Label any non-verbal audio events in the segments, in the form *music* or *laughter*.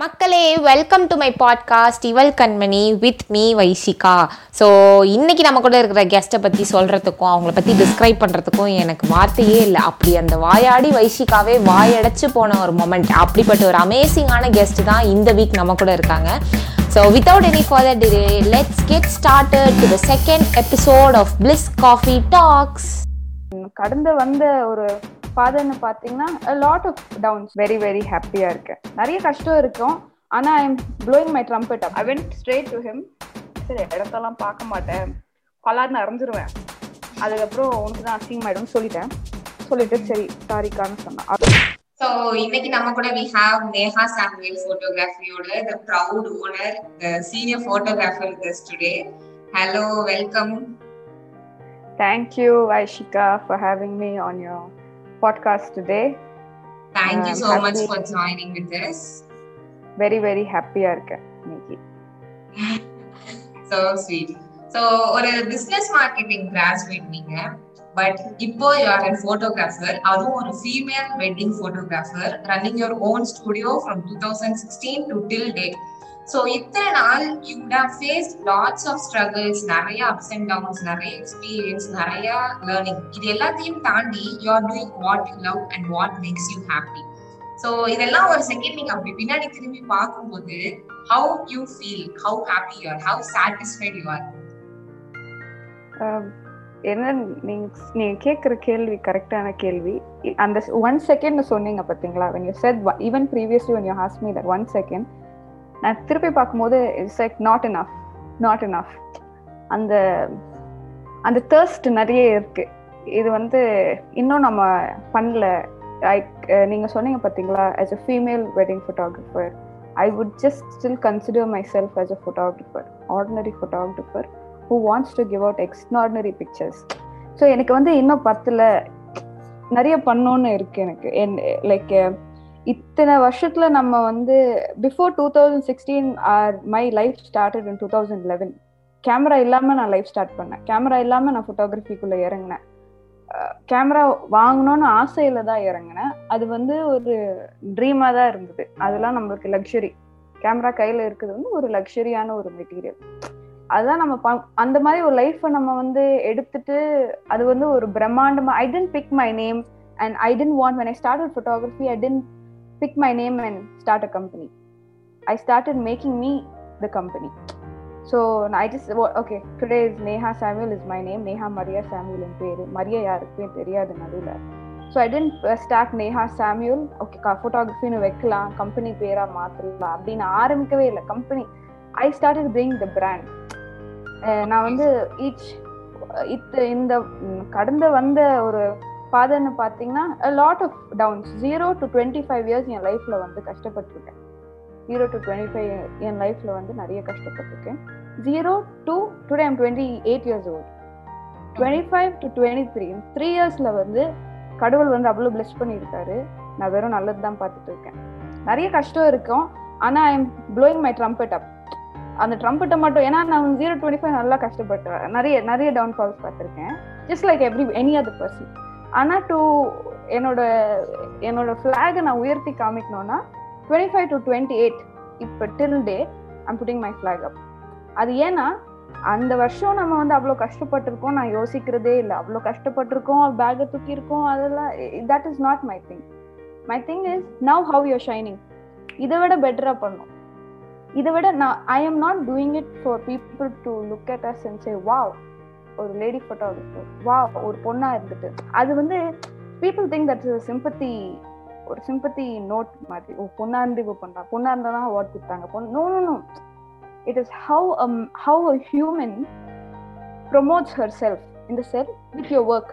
மக்களே welcome to my podcast இவல் Kanmani with me Vaishika. So இன்றைக்கி நம்ம கூட இருக்கிற கெஸ்ட்டை பற்றி சொல்கிறதுக்கும் அவங்கள பற்றி டிஸ்கிரைப் பண்ணுறதுக்கும் எனக்கு வார்த்தையே இல்லை. அப்படி அந்த வாயாடி வைஷிகாவே வாயடைச்சு போன ஒரு மொமெண்ட் அப்படிப்பட்ட ஒரு அமேசிங்கான கெஸ்ட் தான் இந்த வீக் நம்ம கூட இருக்காங்க. So without any further delay let's get started to the second episode of bliss coffee talks கடந்து வந்த ஒரு பாதைன்னு பார்த்தீங்கன்னா lot of downs very very ஹாப்பியா இருக்கேன் நிறைய கஷ்டம் இருக்கும். ஆனா I am blowing my trumpet I went straight to him சரி இடத்தெல்லாம் பார்க்க மாட்டேன். பலார்னு அரைஞ்சிருவேன். அதுக்கப்புறம் உனக்கு தான் அசிங்கமாயிடும் சொல்லிட்டேன். சொல்லிட்டு சரி சாரிக்கான்னு சொன்னான். ஸோ இன்னைக்கு நம்ம கூட we have Neha Samuel ஃபோட்டோகிராஃபியோட the proud owner the senior photographer this today hello welcome thank you Aishika for having me on your podcast today thank you Um, so much happy- for joining with this very very ஹாப்பியா இருக்கேன் இன்னைக்கு so sweet so ஒரு business marketing graduate நீங்க but இப்போ you're an photographer அதுவும் ஒரு female wedding photographer running your own studio from two thousand sixteen to till date so இத்தனை நாள் you have face lots of struggles நிறைய ups and downs நிறைய experience நிறைய learning இது எல்லாத்தையும் தாண்டி you are doing what you love and what makes you happy so இதெல்லாம் ஒரு செகண்ட் நீங்க அப்படி பின்னாடி திரும்பி பார்க்கும்போது how you feel how happy you are how satisfied you are என்ன நீங்க நீங்க கேக்குற கேள்வி கரெக்டான கேள்வி. அந்த ஒன் செகண்ட் சொன்னீங்க பாத்தீங்களா? When you said even previously one you asked me that one second நான் திருப்பி பார்க்கும்போது it's like not enough not enough அந்த அந்த தேர்ஸ்ட் நிறைய இருக்கு இது வந்து இன்னும் நம்ம பண்ணல லைக் நீங்க சொன்னீங்க பார்த்தீங்களா as a female wedding photographer I would just still consider myself as a photographer ordinary photographer who wants to give out extraordinary pictures so எனக்கு வந்து இன்னும் பத்தில் நிறைய பண்ணோன்னு இருக்கு எனக்கு என் லைக் இத்தனை வருஷத்துல நம்ம வந்து before two thousand sixteen or my life started in two thousand eleven camera இல்லாம நான் லைஃப் ஸ்டார்ட் பண்ணேன். கேமரா இல்லாம நான் ஃபோட்டோகிராஃபிக்குள்ள இறங்கினேன். கேமரா வாங்கணும்னு ஆசையில தான் இறங்கினேன். அது வந்து ஒரு ட்ரீமா தான் இருந்தது. அதெல்லாம் நம்மளுக்கு லக்ஸரி கேமரா கையில இருக்குது வந்து ஒரு லக்ஸரியான ஒரு மெட்டீரியல் அதுதான் நம்ம அந்த மாதிரி ஒரு லைஃப்பை நம்ம வந்து எடுத்துட்டு அது வந்து ஒரு பிரம்மாண்டமா I tend pick my name and I tend want men I started photography I tend pick my name and start a company I started making me the company so I just okay today is Neha Samuel is my name Neha Maria Samuel என் பேரு. Maria யாருக்குமே தெரியாது நடுவில். So I tend start Neha Samuel okay ஃபோட்டோகிராஃபின்னு வைக்கலாம். Company பேராக மாற்றலாம் அப்படின்னு ஆரம்பிக்கவே இல்லை. Company I started bring the brand நான் வந்து ஈச் இத்த இந்த கடந்து வந்த ஒரு ஃபாதர்னு பார்த்தீங்கன்னா lot of downs zero to twenty five years என் லைஃப்பில் வந்து கஷ்டப்பட்டிருக்கேன். ஜீரோ டு டுவெண்ட்டி ஃபைவ் என் லைஃப்பில் வந்து நிறைய கஷ்டப்பட்டிருக்கேன். Zero to today I'm twenty eight years old twenty five to twenty three three இயர்ஸில் வந்து கடவுள் வந்து அவ்வளோ பிளெஸ் பண்ணியிருக்காரு. நான் வெறும் நல்லது தான் பார்த்துட்டு இருக்கேன். நிறைய கஷ்டம் இருக்கும். ஆனால் I am blowing my trumpet up அந்த ட்ரம்பட்டை மட்டும் ஏன்னா நான் ஜீரோ டுவெண்ட்டி ஃபைவ் நல்லா கஷ்டப்பட்டேன். நிறைய நிறைய டவுன்ஃபால்ஸ் பார்த்துருக்கேன். Just like every any other person ஆனா டு என்னோட என்னோட ஃபிளாகை நான் உயர்த்தி காமிக்கணும்னா twenty five to twenty eight இப்போ till day I'm putting my flag up அது ஏன்னா அந்த வருஷம் நம்ம வந்து அவ்வளோ கஷ்டப்பட்டிருக்கோம் நான் யோசிக்கிறதே இல்லை. அவ்வளோ கஷ்டப்பட்டிருக்கோம் பேக்கை தூக்கியிருக்கோம் அதெல்லாம் that is not my thing my thing is now how you're shining இதை விட பெட்டராக பண்ணும் இதை விட நான் I am not doing it for people to look at us and say wow ஒரு லேடி ஃபோட்டோகிராஃபர் வா ஒரு பொண்ணா இருந்துட்டு. அது வந்து பீப்புள் திங்க் தட் சிம்பத்தி ஒரு சிம்பத்தி நோட் மாதிரி. ஓ பொண்ணா இருந்து இப்போ பண்றா. பொண்ணா இருந்தா தான் அவார்ட் கொடுத்தாங்க. பொண்ணு no no no it is how how a human promotes herself இந்த sell with your work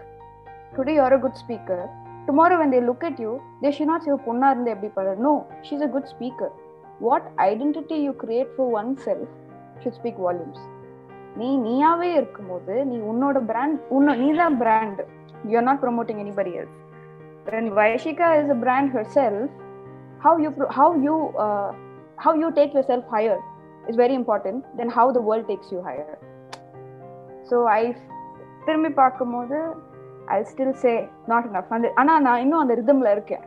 today you're a good speaker tomorrow when they look at you they she not say பொண்ணா இருந்து எப்படி பண்ற no she's a good speaker what identity you create for oneself should speak volumes நீ நீயாவே இருக்கும்போது நீ உன்னோட brand உன்னோ நீ தான் brand you are not promoting anybody else when Vaishika is brand brand self how you how you uh, how you take yourself higher is very important than how the world takes you higher. So I திரும்பி பார்க்கும்போது I still say not enough அந்த ஆனால் நான் இன்னும் அந்த ரிதமில் இருக்கேன்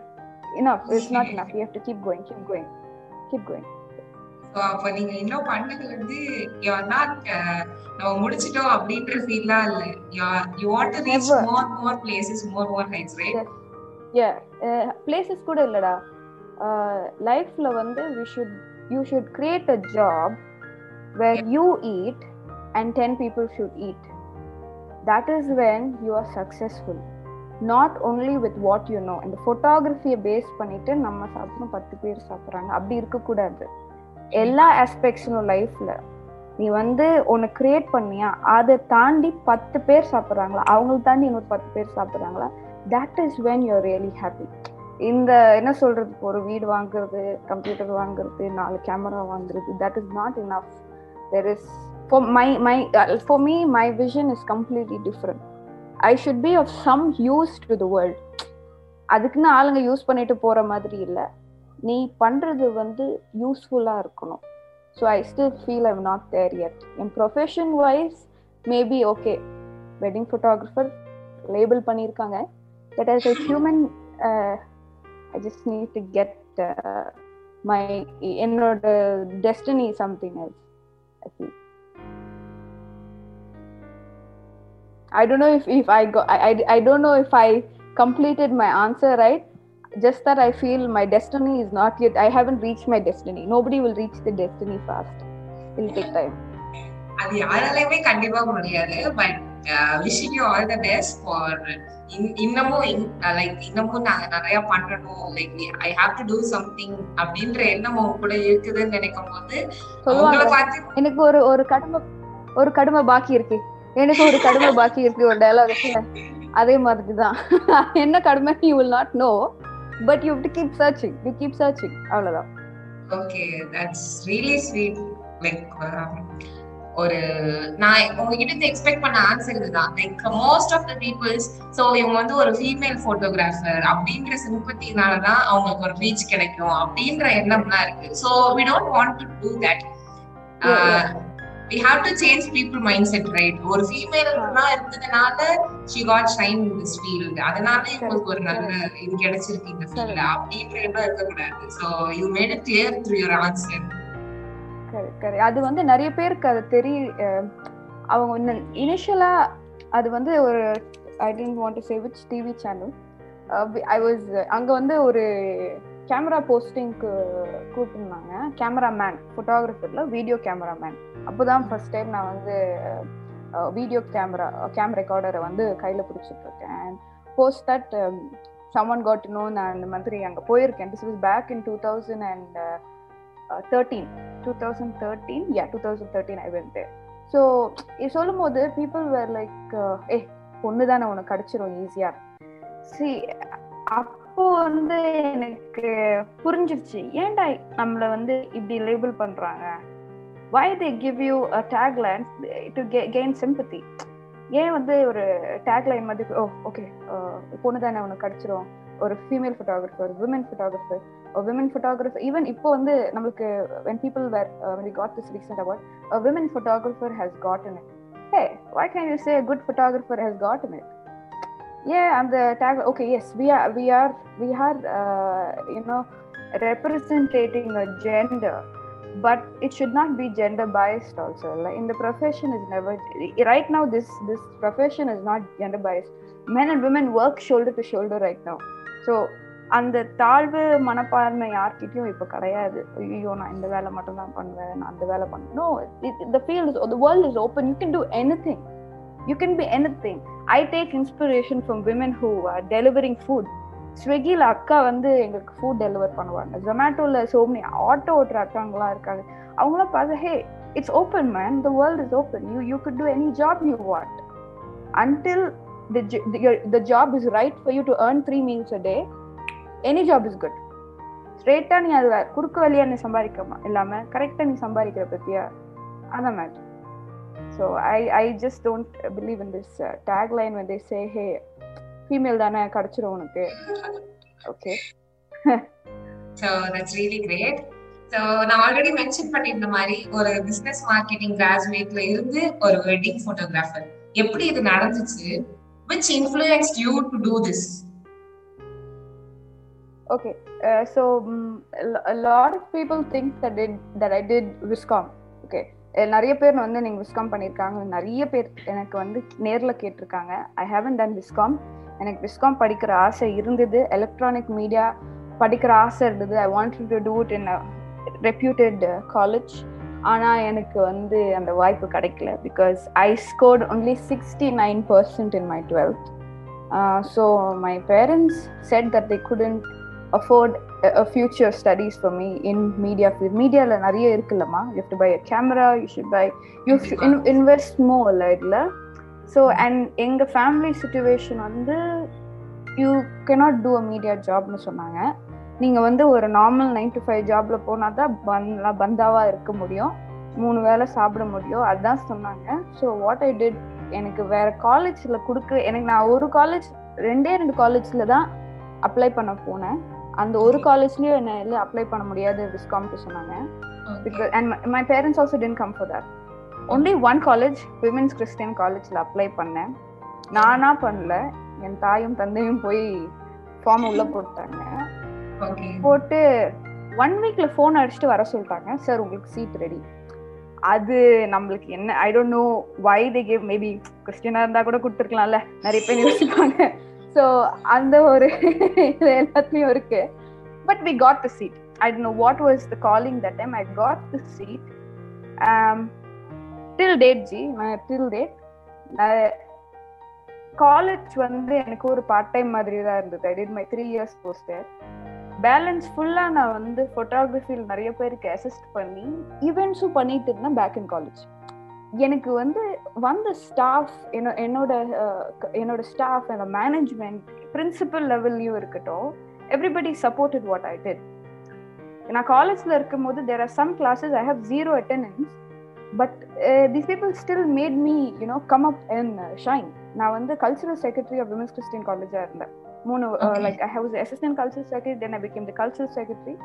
enough it's not enough you have to keep going keep going keep going அப்போ நீங்க இன்னும் பண்ணது வந்து யூ ஆர் நாட் நம்ம முடிச்சிட்டோம் அப்படின்ற ஃபீல்லாம் இல்ல. You want to reach. More more places more more heights right yeah. Places கூட இல்லடா. லைஃப்ல வந்து we should you should create a job where you eat and then people should eat that is when you are successful not only with what you know இந்த ஃபோட்டோகிராஃபியை base பண்ணிட்டு நம்ம சாப்பிடணும் பத்து பேர் சாப்பிட்றாங்க. அப்படி இருக்கக்கூடாது. எல்லா ஆஸ்பெக்ட்ஸும் லைஃப்ல நீ வந்து ஒன்று கிரியேட் பண்ணியா அதை தாண்டி பத்து பேர் சாப்பிட்றாங்களா அவங்களை தாண்டி இன்னொரு பத்து பேர் சாப்பிட்றாங்களா? That is when you really happy இந்த என்ன சொல்றது இப்போ ஒரு வீடு வாங்குறது கம்ப்யூட்டர் வாங்குறது நாலு கேமரா வாங்குறது that is not enough there is for my my for me my vision is completely different I should be of some use to the world அதுக்குன்னு ஆளுங்க யூஸ் பண்ணிட்டு போற மாதிரி இல்லை. நீ பண்றது வந்து யூஸ்ஃபுல்லா இருக்கணும். So I still feel I not there yet in profession wise maybe okay wedding photographer label பண்ணியிருக்காங்க. But as a human I just need to get my என்னோட destiny something else I feel I don't know if, if I go I, I I don't know if I completed my answer right. Just that I feel my destiny is not yet I haven't reached my destiny. Nobody will reach the destiny fast. It'll take time. அது யாராலையுமே கண்டிப்பா முடியாது. But wishing you all the best for இன்னமும் like இன்னமும் நாங்க நிறைய பண்ணணும். Like I have to do something அப்படின்ற எண்ணம் உங்க கூட இருக்குதுன்னு நினைக்கும் போது உங்களை பார்த்து எனக்கு ஒரு ஒரு கடமை ஒரு கடமை பாக்கி இருக்கு. எனக்கு ஒரு கடமை பாக்கி இருக்கு ஒரு டயலாக் அதே மாதிரி தான் *laughs* என்ன கடமை you will not know but you to keep searching you keep searching அவ்வளவுதான். Okay that's really sweet like ஒரு நான் உங்ககிட்ட இருந்து எக்ஸ்பெக்ட் பண்ண ஆன்சர் இதுதான். Like most of the peoples so இவங்க வந்து ஒரு ஃபீமேல் போட்டோகிராஃபர் அப்படின்ற சிம்பத்தினால தான் அவங்களுக்கு ஒரு ரீச் கிடைக்கும் அப்படின்ற எண்ணம்லாம் இருக்கு. So we don't want to do that. We have to change people mind set right ஒரு ஃபீமேல் தான் இருந்ததுனால she got shine in this field அதனால இவங்களுக்கு ஒரு நல்ல இது கிடைச்சிருக்கு இந்த ஃபீல்ட்ல அப்படின்ற எண்ணம் இருக்கக்கூடாது. So you made it clear through your answer அது வந்து நிறைய பேருக்கு அது தெரிய அவங்க இனிஷியலா அது வந்து ஒரு I don't want to say which TV channel I was அங்க வந்து ஒரு கேமரா போஸ்டிங்க்கு கூப்பிட்டுருந்தாங்க. கேமராமேன் ஃபோட்டோகிராஃபரில் வீடியோ கேமராமேன் அப்போ தான் ஃபர்ஸ்ட் டைம் நான் வந்து வீடியோ கேமரா கேம் ரெக்கார்டரை வந்து கையில் பிடிச்சிட்ருக்கேன் and post that um, someone got no நான் அந்த மாதிரி அங்கே போயிருக்கேன். This was back in two thousand and thirteen two thousand thirteen yeah two thousand thirteen I went so இது சொல்லும் போது பீப்புள் வேர் லைக் ஏ பொண்ணு தானே உனக்கு கிடச்சிரும் ஈஸியாக சி அப்போ வந்து எனக்கு புரிஞ்சிருச்சு. ஏன்டா நம்மள வந்து இப்படி லேபிள் பண்றாங்க? Why they give you a tagline to gain sympathy ஏன் வந்து ஒரு டேக்லைன் மாதிரி ஓ ஓகே பொண்ணு தானே உனக்கு கிடைச்சிரும். ஒரு female photographer women photographer women photographer even இப்போ வந்து நம்மளுக்கு when people where when got this uh, this award women photographer has gotten it hey why can you say good photographer has gotten it yeah and the tag okay yes we are we are we are uh, you know representing a gender but it should not be gender biased also like in the profession is never right now this this profession is not gender biased men and women work shoulder to shoulder right now so அந்த தாழ்வு மனப்பான்மை யார்கிட்டயும் இப்ப கிடையாது ஐயோ நான் இந்த வேலை மட்டும் தான் பண்ணுவேன் நான் அந்த வேலை பண்ணுவேன் no the field is the world is open you can do anything you can be anything I take inspiration from women who are delivering food ஸ்விக்கியில் அக்கா வந்து எங்களுக்கு ஃபுட் டெலிவர் பண்ணுவாங்க. ஜொமேட்டோவில் சோம்னி ஆட்டோ ஓட்டுற அக்காங்களாம் இருக்காங்க. அவங்களாம் பார்த்து hey it's open man the world is open you you could do any job you what until the job is right for you to earn three meals a day any job is good ஸ்ட்ரெயிட்டாக நீ அது குறுக்கு வழியா நீ சம்பாதிக்கமா இல்லாமல் கரெக்டாக நீ சம்பாதிக்கிற பற்றியா அதான் matter so I I just don't believe in this tagline வந்து சே ஹே ஃபீமேல் தானே கிடைச்சிரும் உனக்கு. Okay so that's really great so நான் ஆல்ரெடி மென்ஷன் பண்ணியிருந்த மாதிரி ஒரு பிசினஸ் மார்க்கெட்டிங் கிராஜுவேட்ல இருந்து ஒரு வெட்டிங் போட்டோகிராஃபர் எப்படி இது நடந்துச்சு? Which influence you to do this okay. Uh, so um, a lo- a lot of people think that நிறைய பேர் வந்து நீங்க விஸ்காம் பண்ணியிருக்காங்க நிறைய பேர் எனக்கு வந்து நேர்ல கேட்டிருக்காங்க. I haven't done viscom. எனக்கு விஸ்காம் படிக்கிற ஆசை இருந்தது. எலக்ட்ரானிக் மீடியா படிக்கிற ஆசை இருந்தது. I want to do it in reputed college ஆனா எனக்கு வந்து அந்த வாய்ப்பு கிடைக்கல. Because I scored only sixty nine percent in my twelfth so my parents said that they couldn't afford a, a future studies for me in media field. மீடியால நிறைய இருக்குல்லம்மா. You have to buy a camera you should buy you invest more இதுல so and எங்க family situation வந்து you cannot do a media ஜாப்னு சொன்னாங்க. நீங்க வந்து ஒரு normal nine to five ஜாப்ல போனா தான் பந்தா பந்தாவா இருக்க முடியும். மூணு வேளை சாப்பிட முடியும். அதான் சொன்னாங்க. ஸோ வாட் ஐ டிட் எனக்கு வேற காலேஜ்ல கொடுக்க எனக்கு நான் ஒரு காலேஜ் ரெண்டே ரெண்டு காலேஜ்ல தான் அப்ளை பண்ண போனேன். அந்த ஒரு காலேஜ்லயும் என்ன இல்லை அப்ளை பண்ண முடியாது விஸ்காம்க்கு சொன்னாங்க because and my parents also tend come for that only one college women's Christian காலேஜ்ல அப்ளை பண்ணேன். நானா பண்ணல. என் தாயும் தந்தையும் போய் ஃபார்ம் உள்ள போட்டாங்க. போட்டு ஒன் வீக்ல ஃபோன் அடிச்சுட்டு வர சொல்லிட்டாங்க. சார் உங்களுக்கு சீட் ரெடி அது நம்மளுக்கு என்ன I don't know why they gave maybe கிறிஸ்டியனா இருந்தா கூட கொடுத்துருக்கலாம்ல. நிறைய பேர் யோசிப்பாங்க. ஸோ அந்த ஒரு *laughs* இது எல்லாத்துலேயும் இருக்கு. But we got the seat I don't know what was the calling that time I got the seat till date G till date college வந்து எனக்கு ஒரு பார்ட் டைம் மாதிரி தான் இருந்தது I did my three years poster balance ஃபுல்லாக நான் வந்து ஃபோட்டோகிராஃபியில் நிறைய பேருக்கு அசிஸ்ட் பண்ணி ஈவெண்ட்ஸும் பண்ணிட்டு இருந்தேன் பேக் இன் காலேஜ் எனக்கு வந்து வந்த ஸ்டாஃப் என்னோட என்னோட ஸ்டாஃப் என்னோட மேனேஜ்மெண்ட் பிரின்சிபல் லெவல்லையும் இருக்கட்டும் everybody supported what I did நான் காலேஜ்ல இருக்கும் போது there are some classes I have zero attendance but this people still made me you know come up and shine நான் வந்து cultural secretary of women's Christian காலேஜா இருந்தேன். மூணு like I have assistant cultural secretary then I became the cultural secretary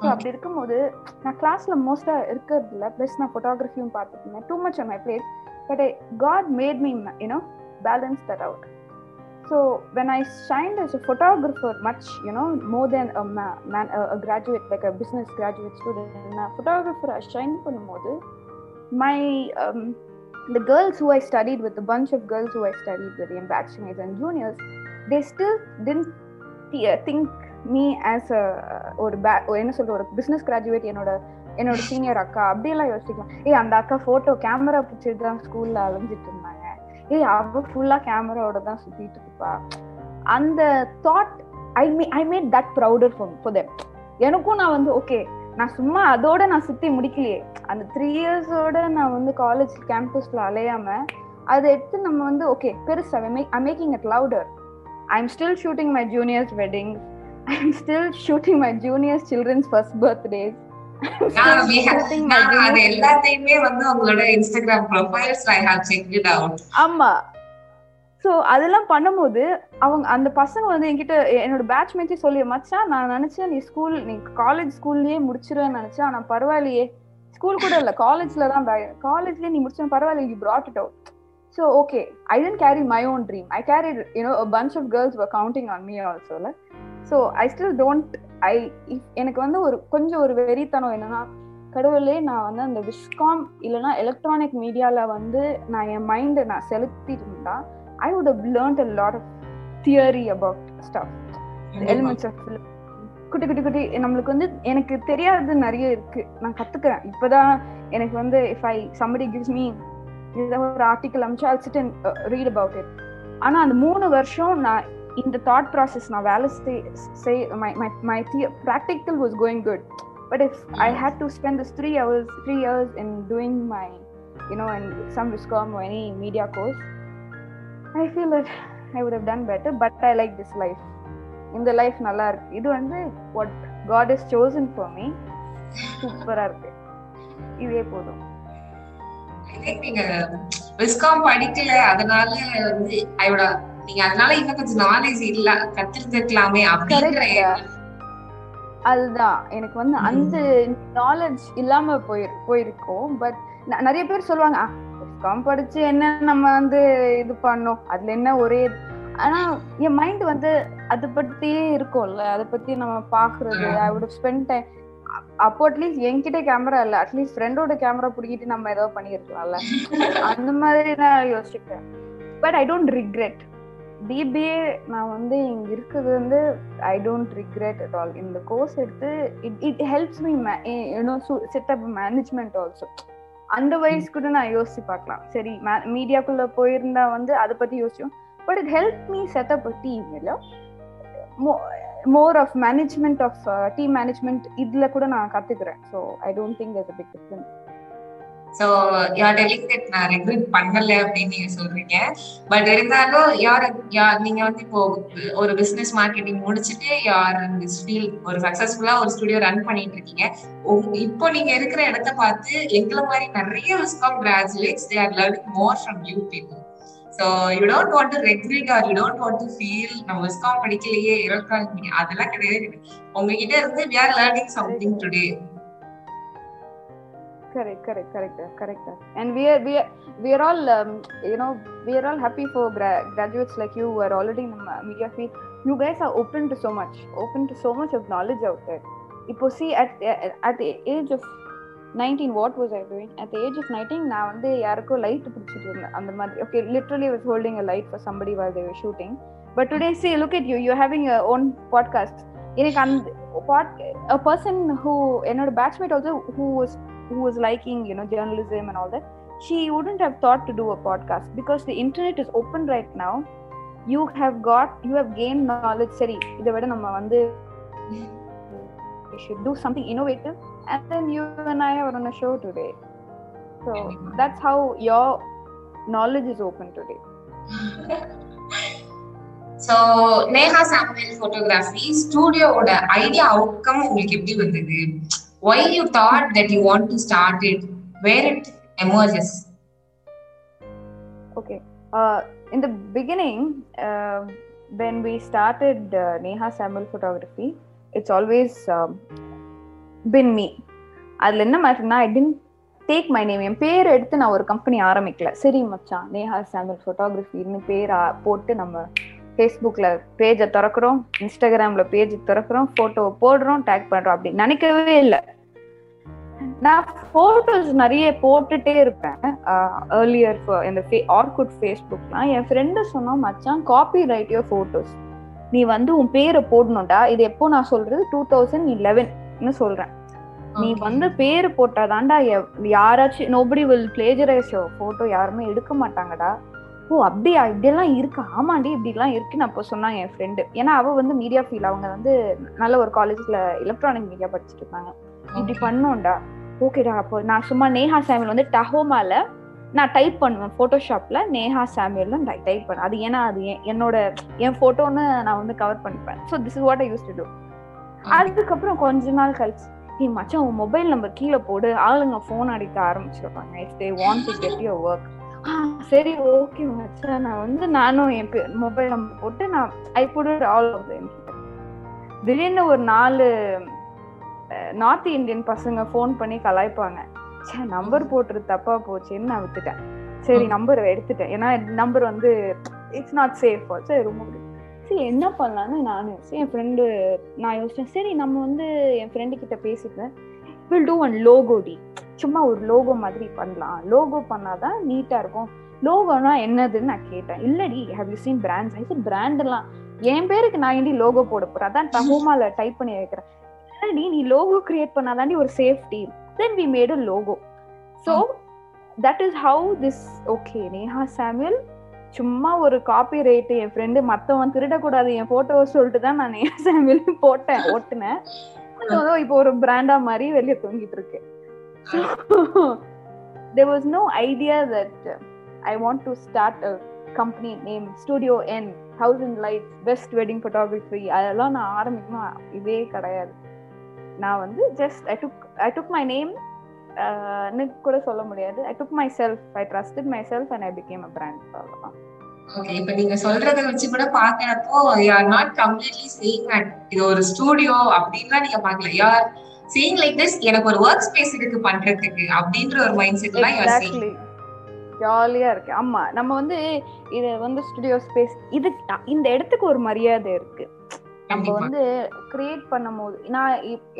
so அப்படி இருக்கும்போது நான் கிளாஸ்ல மோஸ்டா இருக்கிறது இல்லை. ப்ளஸ் நான் ஃபோட்டோகிராஃபியும் பார்த்துட்டு இருந்தேன். Too much on my plate but I got made me you know balance that out so when I shined as a photographer much you know more than man graduate like a business graduate student நான் photographer shine பண்ணும்போது my the girls who I studied with, the bunch of girls who I studied with in batchmates and juniors, they still didn't think me as a ஒரு என்ன சொல்ற ஒரு business graduate என்னோட என்னோட senior அக்கா அப்படியெல்லாம் யோசிக்கலாம். ஏய் அந்த அக்கா போட்டோ கேமரா பிடிச்சிட்டு தான் ஸ்கூல்ல அலைஞ்சிட்டு இருந்தாங்க. ஏய் அவ ஃபுல்லா கேமராவோட தான் சுத்திட்டு இருப்பா. அந்த thought I me I made that prouder for them எனக்கும் நான் வந்து ஓகே நான் சும்மா அதோட நான் சுத்தி முடிக்கலையே. அந்த த்ரீ இயர்ஸோட நான் வந்து காலேஜ் கேம்பஸ்ல அலையாம அதை எடுத்து நம்ம வந்து ஓகே பெருசா I making it louder I am still shooting my juniors wedding I still shooting my juniors children's first birthdays அது எல்லாத்தையுமே வந்து உங்களோட Instagram profiles I have check it out ஆமா. ஸோ அதெல்லாம் பண்ணும்போது அவங்க அந்த பசங்க வந்து என்கிட்ட என்னோட பேட்ச்மேட்ஸே சொல்லி மச்சான் நான் நினைச்சேன் நீ ஸ்கூல் நீ காலேஜ் ஸ்கூல்லயே முடிச்சிருவேன்னு நினைச்சேன். ஆனா பரவாயில்லையே. ஸ்கூல் கூட இல்ல காலேஜ்ல தான் காலேஜ்லயே நீ முடிச்சா பரவாயில்ல you brought it out. So okay. I didn't carry my own dream. I carried you know a bunch of girls were counting on so i still don't i எனக்கு வந்து ஒரு கொஞ்சம் ஒரு வெறித்தனம் என்னன்னா கடவுளே நான் வந்து அந்த விஸ்காம் இல்லைன்னா எலக்ட்ரானிக் மீடியால வந்து நான் என் மைண்டை நான் செலுத்திட்டு இருந்தா I would learnt a lot of theory about stuff elements of குட்டி குட்டி குட்டி நம்மளுக்கு வந்து எனக்கு தெரியாதது நிறைய இருக்கு. நான் கத்துக்கிறேன். இப்பதான் எனக்கு வந்து if I somebody gives me ஒரு article அமிச்சா I sit and read about it ஆனா அந்த மூணு வருஷம் நான் இந்த தாட் ப்ராசஸ் நான் வேலை செய் my my my practical was going good but if I had to spend this three hours three years in doing my you know and some viscom any media course I feel that I would have done better but I like this life இந்த life நல்லா இருக்கு. இது வந்து what God is chosen for me சூப்பரா இருக்கு. இதே போதும். நீங்க விஸ்காம் படிக்கல அதனால வந்து ஐயோட நீங்க அதனால இன்னும் கொஞ்சம் நாலேஜ் இல்ல கத்திருக்கலாமே அப்படிங்கிற அதுதான். எனக்கு வந்து அந்த நாலேஜ் இல்லாம போய் போயிருக்கோம். பட் நிறைய பேர் சொல்லுவாங்க விஸ்காம் படிச்சு என்ன நம்ம வந்து இது பண்ணோம். அதுல என்ன ஒரே ஆனா என் மைண்ட் வந்து அதை பத்தியே இருக்கும்ல. அதை பத்தி நம்ம பாக்குறது ஐ வுட் ஸ்பெண்ட் டைம் அப்போ அட்லீஸ்ட் என்கிட்ட கேமரா இல்ல. அட்லீஸ்ட் ஃப்ரெண்டோட கேமரா பிடிக்கிட்டு நம்ம ஏதோ பண்ணிருக்கலாம்ல. *laughs* அந்த மாதிரி நான் யோசிச்சுட்டேன் but I don't regret BBA நான் வந்து இங்க இருக்கிறது வந்து I don't regret at all இந்த கோர்ஸ் எடுத்து it it helps me you know set up management also அந்த வயசு கூட நான் யோசிச்சு பார்க்கலாம். சரி மீடியாக்குள்ள போயிருந்தா வந்து அதை பத்தி யோசிச்சோம். But it help me set up team இல்ல more of management of team management இதுல கூட நான் கத்துக்கிறேன். So I don't think is big difference so யார் டெலிங் தட் நான் ரெக்ரெட் பண்ணல அப்படின்னு நீங்க சொல்றீங்க. பட் இருந்தாலும் யார் யார் நீங்க வந்து இப்போ ஒரு பிசினஸ் மார்க்கெட்டிங் முடிச்சுட்டு யார் திஸ் ஃபீல்ட் ஒரு சக்சஸ்ஃபுல்லா ஒரு ஸ்டுடியோ ரன் பண்ணிட்டு இருக்கீங்க இப்போ நீங்க இருக்கிற இடத்த பார்த்து எங்களை மாதிரி நிறைய viscom graduates they are learning more from you people so you don't want to regret or you don't want to feel நம்ம விஸ்காம் படிக்கலையே இருக்காங்க அதெல்லாம் கிடையாது. உங்ககிட்ட இருந்து we are learning something today correct correct correct correct and we are we are we are all um, you know we are all happy for gra- graduates like you who are already in the media field you guys are open to so much open to so much of knowledge out there இப்போ see at at the age of 19 what was i doing at the age of 19 நான் வந்து யாருக்கோ light பிடிச்சிட்டு இருந்தேன் அந்த மாதிரி okay literally was holding a light for somebody while they were shooting but today see look at you you're having your own podcast எனக்கு அந்த a person who என்னோட batchmate also who was who was liking you know journalism and all that she wouldn't have thought to do a podcast because the internet is open right now you have got you have gained knowledge சரி இதை விட நம்ம வந்து we should do something innovative and then you and I are on a show today so that's how your knowledge is open today so Neha Samuel photography ஸ்டூடியோவோட idea outcome உங்களுக்கு எப்படி வந்தது Why you thought that you want to start it where it emerges? Okay. Uh, in the beginning uh, when we started uh, neha samuel photography it's always um, been me. அதில் என்ன மாதிரினா I didn't take my name என் பேர் எடுத்து நான் ஒரு company ஆரம்பிக்கல. சரி மச்சான் நேஹா சாமுவல் ஃபோட்டோகிராஃபின்னு பேர் போட்டு நம்ம ஃபேஸ்புக்கில் பேஜை திறக்கிறோம் இன்ஸ்டாகிராமில் பேஜ் திறக்கிறோம் ஃபோட்டோவை போடுறோம் டேக் பண்ணுறோம் அப்படின்னு நினைக்கவே இல்லை. நான் ஃபோட்டோஸ் நிறைய போட்டுட்டே இருப்பேன். ஏர்லியர் இந்த ஆர்குட் ஃபேஸ்புக்லாம் என் ஃப்ரெண்டு சொன்னா மச்சான் காப்பி ரைட் யோர் ஃபோட்டோஸ் நீ வந்து உன் பேரை போடணும்டா. இது எப்போ நான் சொல்றது? டூ தௌசண்ட் இலெவன் சொல்றேன். நீ வந்து பேரு போட்டாதான்டா யாராச்சும் நோபடி வில் பிளேஜரைஸ் போட்டோ யாருமே எடுக்க மாட்டாங்கடா. ஓ அப்படியா? இப்படியெல்லாம் இருக்கு. ஆமாண்டி இப்படி எல்லாம் இருக்குன்னு அப்போ சொன்னாங்க என் ஃப்ரெண்டு ஏன்னா அவ வந்து மீடியா ஃபீல் அவங்க வந்து நல்ல ஒரு காலேஜ்ல எலக்ட்ரானிக் மீடியா படிச்சுட்டு இருக்காங்க இப்படி பண்ணோம்டா. ஓகேடா அப்போ நான் சும்மா நேஹா சாமியல் வந்து டஹோமால நான் டைப் பண்ணுவேன் ஃபோட்டோஷாப்ல நேஹா சாமியல் டைப் பண்ணேன் அது ஏன்னா அது என்னோட என் போட்டோன்னு நான் வந்து கவர் பண்ணிப்பேன். So this is what I used to do அதுக்கப்புறம் கொஞ்ச நாள் கழிச்சு நீ மச்சான் உன் மொபைல் நம்பர் கீழே போடு. ஆளுங்க ஃபோன் அடிக்க ஆரம்பிச்சிருப்பாங்க if they want to get your work சரி ஓகே மச்சான். நான் வந்து நானும் என் மொபைல் நம்பர் போட்டு நான் ஐ புட் ஆல் ஆஃப் திடீர்னு ஒரு நாலு நார்த் இந்தியன் பசங்க ஃபோன் பண்ணி கலாய்ப்பாங்க. சே நம்பர் போட்டுரு தப்பா போச்சுன்னு நான் விட்டுட்டேன். சரி நம்பர் எடுத்துட்டேன். ஏன்னா நம்பர் வந்து இட்ஸ் நாட் சேஃப் சரி ரொம்ப சரி என்ன பண்ணலான்னு நான் என் ஃப்ரெண்டு நான் யோசிச்சேன். சரி நம்ம வந்து என் ஃப்ரெண்டு கிட்ட பேசிட்டேன் வில் டூ ஒன் லோகோ டி சும்மா ஒரு லோகோ மாதிரி பண்ணலாம். லோகோ பண்ணாதான் நீட்டா இருக்கும். லோகோனா என்னதுன்னு நான் கேட்டேன். இல்லடி have you seen brands I brand எல்லாம். என் பேருக்கு நான் ஏண்டி லோகோ போட போறேன்? அதான் டஹோமால *laughs* டைப் பண்ணி வைக்கிறேன். இல்லடி நீ லோகோ கிரியேட் பண்ணாதாண்டி ஒரு safety then we made a logo so that is how this okay Neha Samuel சும்மா ஒரு காப்பி ரைட்டு என் ஃப்ரெண்டு மத்தவன் திருடக்கூடாது என் போட்டோவை சொல்லிட்டு தான் நான் நேஹா சாமுவல் போட்டேன் ஓட்டுனேன். இப்போ ஒரு பிராண்டா மாதிரி வெளியே தொங்கிட்டு இருக்கு. *laughs* there was no idea that uh, I want to start a company named Studio N Thousand Lights Best Wedding Photography. அதெல்லாம் நான் ஆரம்பிக்கணும்? இதே கிடையாது. நான் வந்து just I took I took my name கூட சொல்ல முடியாது. I took myself I trusted myself and I became a brand அவ்வளோதான் ஓகே இப்ப நீங்க சொல்றத வச்சு கூட பாக்குறப்போ you are not completely saying at இது ஒரு ஸ்டூடியோ அப்படின்லாம் நீங்க பாக்கல you are saying like this எனக்கு ஒரு ஒர்க் ஸ்பேஸ் இருக்கு பண்றதுக்கு அப்படின்ற ஒரு மைண்ட் செட் தான் யூ ஆர் சேயிங் ஜாலியா இருக்கு. ஆமா நம்ம வந்து இது வந்து ஸ்டுடியோ ஸ்பேஸ் இது இந்த இடத்துக்கு ஒரு மரியாதை இருக்கு. நம்ம வந்து கிரியேட் பண்ணும்போது நான்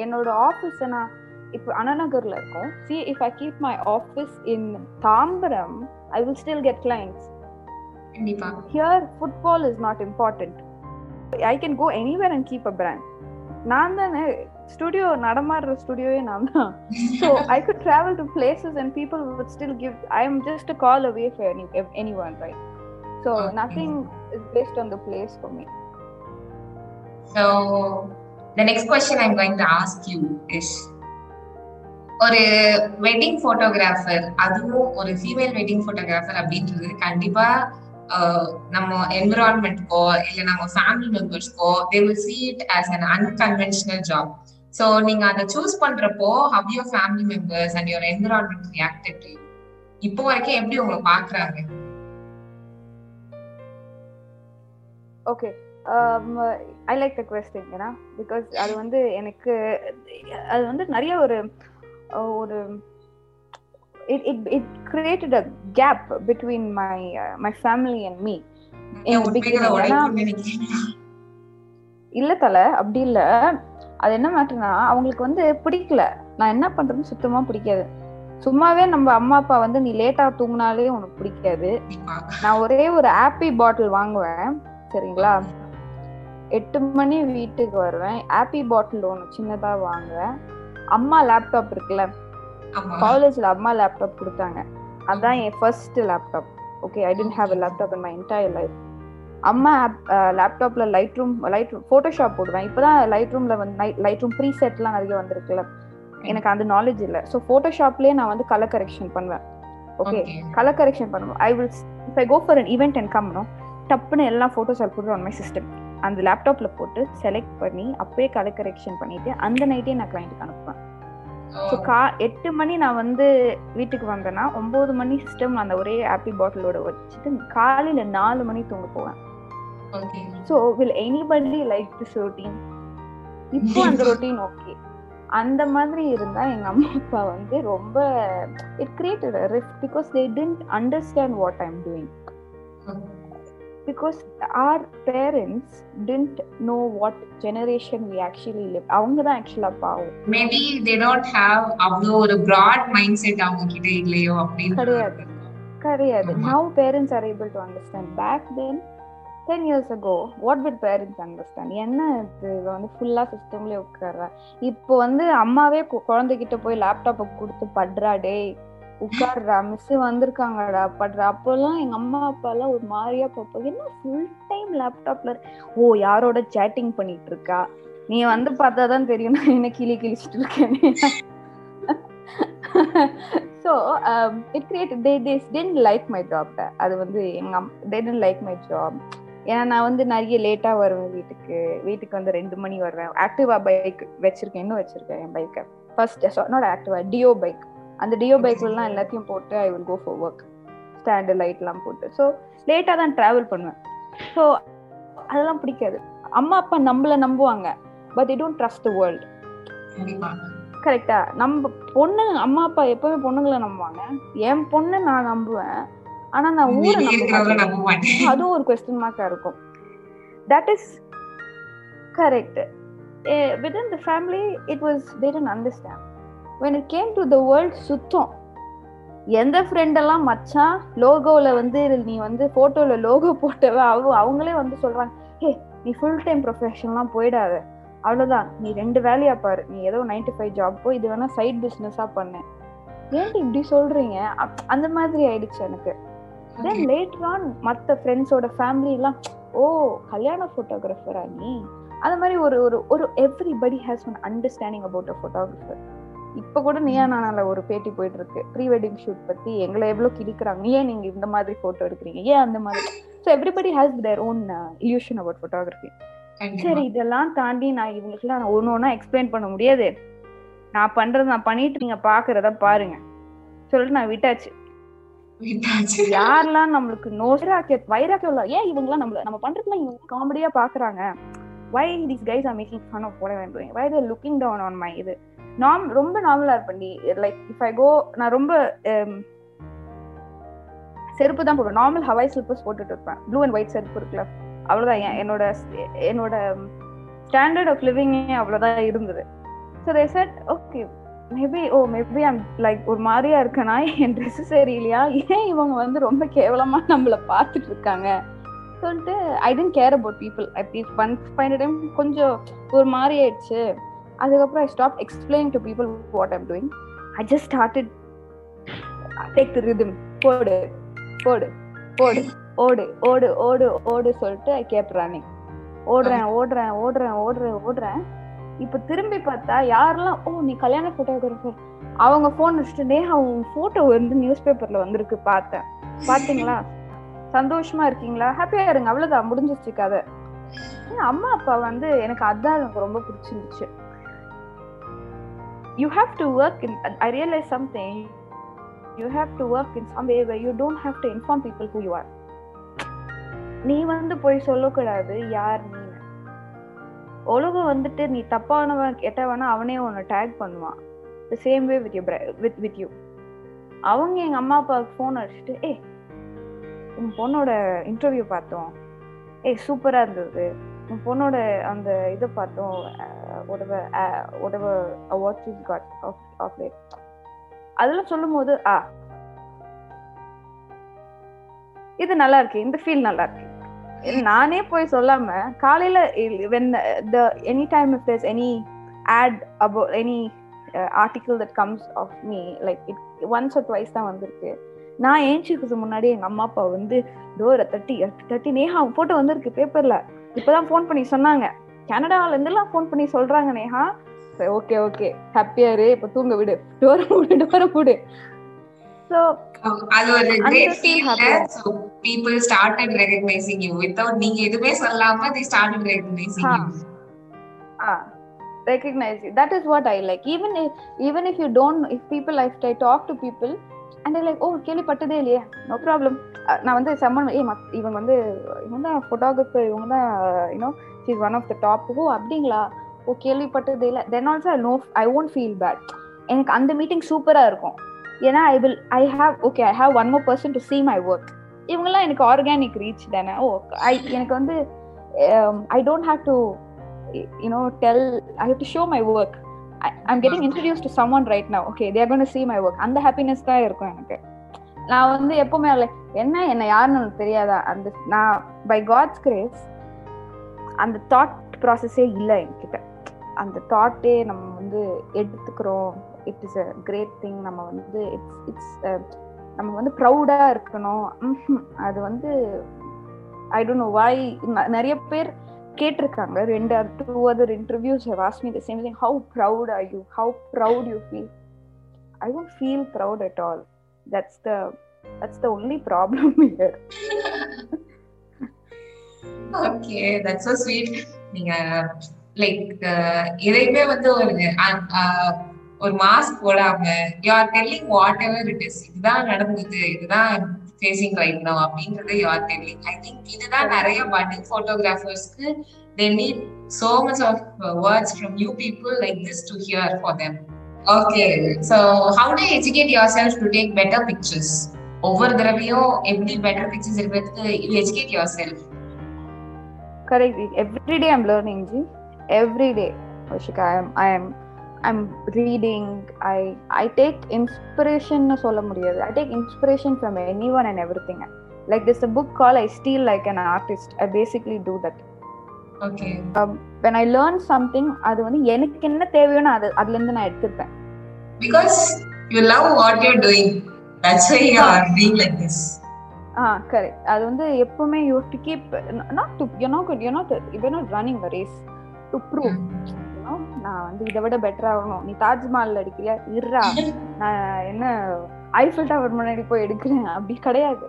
என்னோட ஆஃபீஸ் நான் இப்போ அண்ணாநகர்ல இருக்கோம் see if I keep my office in Tambaram I will still get clients here footfall is not important I can go anywhere and keep a brand நான் தானே ஸ்டுடியோ நடமாடுற ஸ்டுடியோவே நான் தான் so I could travel to places and people would still give. I am just a call away for any, anyone, right? So Okay. nothing is based on the place for me. So the next question I'm going to ask you is ஒரு wedding photographer அதுவும் ஒரு female wedding photographer அப்படின்றது கண்டிப்பா நம்ம என்விரான்மெண்ட்க்கோ இல்ல நம்ம family மெம்பர்ஸ்க்கோ they will see it as an unconventional job so நீங்க அதை சூஸ் பண்றப்போ how your family members and your environment reacted to இப்போ வரைக்கும் எப்படி உங்களை பாக்குறாங்க? Okay um, I like the question, you know, because அது வந்து எனக்கு அது வந்து நிறைய ஒரு ஒரு it, it, it created a gap between my my family and me. ஏன் In the உண்மைகளை beginning, ஏன்னா உடைக்கணும்னு நினைக்கிறீங்களா? இல்ல தல அப்படி இல்ல. அது என்ன மேட்டர்னா அவங்களுக்கு வந்து பிடிக்கல. நான் என்ன பண்றேன்னு சுத்தமா பிடிக்காது. சும்மாவே நம்ம அம்மா அப்பா வந்து நீ லேட்டா தூங்கினாலே உனக்கு பிடிக்காது. நான் ஒரே ஒரு ஆப்பி பாட்டில் வாங்குவேன். சரிங்களா? எட்டு மணி வீட்டுக்கு வருவேன். ஆப்பி பாட்டில் ஒன்று சின்னதா வாங்குவேன். அம்மா லேப்டாப் இருக்குல்ல? காலேஜ்ல அம்மா லேப்டாப் கொடுத்தாங்க. அதான் என் first laptop okay I didn't have a laptop in my entire life அம்மா லேப்டாப்ல Lightroom Lightroom Photoshop போடுவேன். இப்போதான் லைட் ரூம்ல வந்து லைட் ரூம் ப்ரீ செட்லாம் நிறைய வந்திருக்குல்ல? எனக்கு அந்த நாலேஜ் இல்லை. ஸோ ஃபோட்டோஷாப்லேயே நான் வந்து கலர் கரெக்ஷன் பண்ணுவேன். ஓகே கலர் கரெக்ஷன் பண்ணுவோம் I will I go for an event and கம்னோ டப்புன்னு எல்லா ஃபோட்டோஸ் அது போட்டு ஆன் மை சிஸ்டம் அந்த லேப்டாப்ல போட்டு செலக்ட் பண்ணி அப்பயே கலர் கரெக்ஷன் பண்ணிட்டு அந்த நைட்டே நான் கிளைண்ட்டுக்கு அனுப்புவேன். ஸோ கா எட்டு மணி நான் வந்து வீட்டுக்கு வந்தேன்னா ஒன்பது மணி சிஸ்டம் அந்த ஒரே ஆப்பி பாட்டிலோட வச்சுட்டு காலையில நாலு மணி தூங்க போவேன். So will anybody like this routine இப்போ அந்த *laughs* ரொட்டீன் ஓகே அந்த மாதிரி இருந்தா எங்க அம்மா அப்பா வந்து ரொம்ப it created risk because they didn't understand what I'm doing because our parents didn't know what generation we actually live அவங்க தான் ஆக்சுவலா பாவம். மேபி தே டோன்ட் ஹேவ் அவ்வளோ ஒரு பிராட் மைண்ட் செட் அவங்க கிட்ட இல்லையோ அப்படின்னு கிடையாது. கிடையாது. Now parents are able to understand back then ten years ago what with parents understand என்ன இது? இவ வந்து ஃபுல்லா சிஸ்டம்லயே உட்கார்றா? இப்போ வந்து அம்மாவே குழந்தைகிட்ட போய் லேப்டாப்பை கொடுத்து படுறா டேய் உட்கார்றா மிஸ் வந்திருக்காங்கடா படுறா. அப்போல்லாம் எங்க அம்மா அப்பா எல்லாம் ஒரு மாதிரியா பார்ப்போம் என்ன ஃபுல் டைம் லேப்டாப்ல ஓ யாரோட சேட்டிங் பண்ணிட்டு இருக்கா நீ வந்து பார்த்தாதான் தெரியும். நான் என்ன கிளி கிழிச்சிட்டு இருக்கேன் so it create they these didn't like my job அது வந்து எங்க அம் they didn't like my job ஏன்னா நான் வந்து நிறைய லேட்டா வருவேன் வீட்டுக்கு. வீட்டுக்கு வந்து ரெண்டு மணி வருவேன். ஆக்டிவா பைக் வச்சிருக்கேன். இன்னும் வச்சிருக்கேன்? என் பைக்கை first not Activa Dio bike அந்த டியோ பைக்லாம் எல்லாத்தையும் போட்டு I will go for work stand லைட்லாம் போட்டு. ஸோ லேட்டாக தான் ட்ராவல் பண்ணுவேன். ஸோ அதெல்லாம் பிடிக்காது. அம்மா அப்பா நம்மள நம்புவாங்க. But they don't trust the world கரெக்டா நம்ம பொண்ணு அம்மா அப்பா எப்பவுமே பொண்ணுங்களை நம்புவாங்க. என் பொண்ணு நான் நம்புவேன். ஆனா நான் ஊரை நம்ப மாட்டேன். அதுவும் ஒரு கொஸ்டின் மார்க்கா இருக்கும். That is correct within the family it was they didn't understand when it came to the world சுத்தம். எந்த ஃப்ரெண்ட் எல்லாம் மச்சான் லோகோல வந்து நீ வந்து போட்டோல லோகோ போட்டவ அவ அவங்களே வந்து சொல்றாங்க ஹே நீ ஃபுல் டைம் ப்ரொஃபஷன்லாம் போயிடாத. அவ்வளவுதான். நீ ரெண்டு வேலையா பாரு. நீ ஏதோ நைன் டு ஃபைவ் ஜாப் போ இது வேணா சைட் பிஸ்னஸா பண்ணு. ஏன்டி இப்படி சொல்றீங்க? அப்- அந்த மாதிரி ஆயிடுச்சு எனக்கு. தென் லேட்டர் ஆன் மற்ற ஃப்ரெண்ட்ஸோட ஃபேமிலி எல்லாம் ஓ கல்யாண ஃபோட்டோகிராஃபரா நீ? அந்த மாதிரி ஒரு ஒரு ஒரு everybody has one understanding about a photographer இப்போ கூட நீயா நானால ஒரு பேட்டி போயிட்டு இருக்கு ப்ரீ வெட்டிங் ஷூட் பத்தி எங்களை எவ்வளவு கிழிக்கிறாங்க? ஏன் நீங்க இந்த மாதிரி போட்டோ எடுக்கிறீங்க? ஏன் அந்த மாதிரி? So everybody has their own illusion about photography சரி இதெல்லாம் தாண்டி நான் இவங்களுக்குலாம் நான் ஒன்று ஒன்றா எக்ஸ்பிளைன் பண்ண முடியாது. நான் பண்றது நான் பண்ணிட்டு நீங்க பாக்குறத பாருங்க. சொல்லிட்டு நான் விட்டாச்சு. யாரெல்லாம் நம்மளுக்கு நோ வைராக்கிய வைராக்கியம் இல்ல. ஏன் இவங்கலாம் நம்மள நம்ம பண்றதுலாம் இவங்க காமெடியா பாக்குறாங்க? Why this guys are making fun of போட வேண்டும் why they're looking down on my இது? நாம் ரொம்ப நார்மலா இருப்பேன் லைக் இஃப் ஐ கோ நான் ரொம்ப um, செருப்பு தான் போடுவேன். நார்மல் ஹவாய் ஸ்லிப்பர்ஸ் போட்டுட்டு இருப்பேன். ப்ளூ அண்ட் ஒயிட் செருப்பு இருக்குல்ல. அவ்வளவுதான். என்னோட என்னோட ஸ்டாண்டர்ட் ஆஃப் லிவிங்கே அவ்வளவுதான் இருந்தது. So they said okay maybe oh maybe I'm like ஒரு மாதிரியா இருக்கனா? என் ட்ரெஸ் சரியில்லையா? ஏன் இவங்க வந்து ரொம்ப கேவலமா நம்மள பார்த்துட்டு இருக்காங்க? சொல்லிட்டு I didn't care about people at least one fine time கொஞ்சம் ஒரு மாதிரி ஆயிடுச்சு. அதுக்கப்புறம் I stop explain to people what I'm doing I just started take the rhythm போடு போடு போடு ஓடு ஓடு ஓடு ஓடு சொல்லிட்டு ஐ கேப் ரன்னிங் ஓடுறேன் ஓடுறேன் ஓடுறேன் ஓடுறேன் ஓடுறேன். இப்ப திரும்பி பார்த்தா யாரெல்லாம் ஓ நீ கல்யாண போட்டோகிராஃபர் அவங்க போன் வச்சுட்டு அவங்க போட்டோ வந்து நியூஸ் பேப்பர்ல வந்திருக்கு பார்த்தேன். பாத்தீங்களா சந்தோஷமா இருக்கீங்களா? ஹாப்பியா இருங்க அவ்வளவுதான் முடிஞ்சிருச்சு கதை. அம்மா அப்பா வந்து எனக்கு அதான் எனக்கு ரொம்ப பிடிச்சிருந்துச்சு. You have to work in i realise something you have to work in some way where you don't have to inform people who you are. நீ வந்து போய் சொல்லக்கூடாது யார் நீ உலகம் வந்துட்டு நீ தப்பானவன் கெட்டவனா அவனே உன்னை டேக் பண்ணுவான். The same way with you with with you அவங்க எங்கள் அம்மா அப்பாவுக்கு ஃபோன் அடிச்சுட்டு ஏ உன் பொண்ணோட இன்டர்வியூ பார்த்தோம். ஏ சூப்பராக இருந்தது. உன் பொண்ணோட அந்த இதை பார்த்தோம். Whatever uh, whatever award she's got of of of அதெல்லாம் சொல்லும் போது ஆ இது நல்லா இருக்கு. இந்த ஃபீல் நல்லா இருக்கு. நானே போய் சொல்லாம காலையில when the any time if there's any ad about any article that comes of me like it once or twice தான் வந்திருக்கு. நான் ஏஞ்சிக்கிறது முன்னாடி எங்க அம்மா அப்பா வந்து டோரை தட்டி தட்டி நேஹா போட்டோ வந்திருக்கு பேப்பர்ல இப்பதான் ஃபோன் பண்ணி சொன்னாங்க. கனடால இருந்து எல்லாம் ஃபோன் பண்ணி சொல்றாங்க நேஹா ஓகே ஓகே ஹாப்பியா இரு இப்ப தூங்க விடு டோர் மூடு டோர் மூடு so அது ஒரு great feel so people started recognizing you without நீங்க எதுவுமே சொல்லாம started recognizing you ah recognize you that is what i like even if even if you don't if people if i talk to people and they're like oh கேள்விப்பட்டதே இல்லையே no problem நான் வந்து summon ஏ இவங்க வந்து இவங்க தான் photographer இவங்க தான் you know is one of the top oh அப்படிங்களா? ஓ கேள்விப்பட்டதே இல்லை. Then also I know I won't feel bad எனக்கு அந்த மீட்டிங் சூப்பராக இருக்கும். ஏன்னா I will I have okay I have one more person to see my work இவங்கெல்லாம் எனக்கு ஆர்கானிக் ரீச் தானே. ஓ ஐ எனக்கு வந்து I don't have to you know tell I have to show my work I'm getting introduce to someone right now okay they're gonna see my work அந்த happiness தான் இருக்கும் எனக்கு. நான் வந்து எப்பவுமே என்ன என்ன யாருன்னு தெரியாதா? அந்த நான் பை காட்ஸ் கிரேஸ் அந்த தாட் ப்ராசஸே இல்லை என்கிட்ட. அந்த தாட்டே நம்ம வந்து எடுத்துக்கிறோம். It is a great thing நம்ம வந்து இட்ஸ் இட்ஸ் நம்ம வந்து ப்ரௌடா இருக்கணும். அது வந்து ஐ டோன்ட் நோ வாய் நிறைய பேர் கேட்டிருக்காங்க. ரெண்டு two other interviews have ask me the same thing how proud are you how proud you feel I don't feel proud at all that's the that's the only problem here okay that's so sweet நீங்க like இதையுமே வந்து ஒரு ஒரு mask போடாம you are telling whatever it is இதுதான் நடந்தது இதுதான் facing right no அப்படின்றது you are telling I think இதுதான் நிறைய budding போட்டோகிராஃபர்ஸ்க்கு they need so much of words from new people like this to hear for them okay so how to educate yourself to take better pictures ஒவ்வொரு தடவையும் எப்படி better pictures இருக்கிறதுக்கு you educate yourself correct every day I'm learning ji every day Vashika, I am I am I'm reading. I I take inspiration சொல்ல முடியாது. I take inspiration from anyone and everything. Like there's a book called I Steal Like an Artist. I basically do that. Okay. Um, when I learn something, அது வந்து எனக்கு என்ன தேவையோ நான் அது அதுல இருந்து நான் எடுத்துப்பேன். Because you love what you're doing. That's why you are being like this. Ah correct அது வந்து எப்பவுமே you to keep not to you not you not you not running a race to prove நான் வந்து இதை விட better ஆகணும். நீ தாஜ்மஹால் அடிக்கிறியா? இருறா நான் என்ன ஐஃபில் டவர் முன்னாடி போய் எடுக்கிறேன். அப்படி கிடையாது.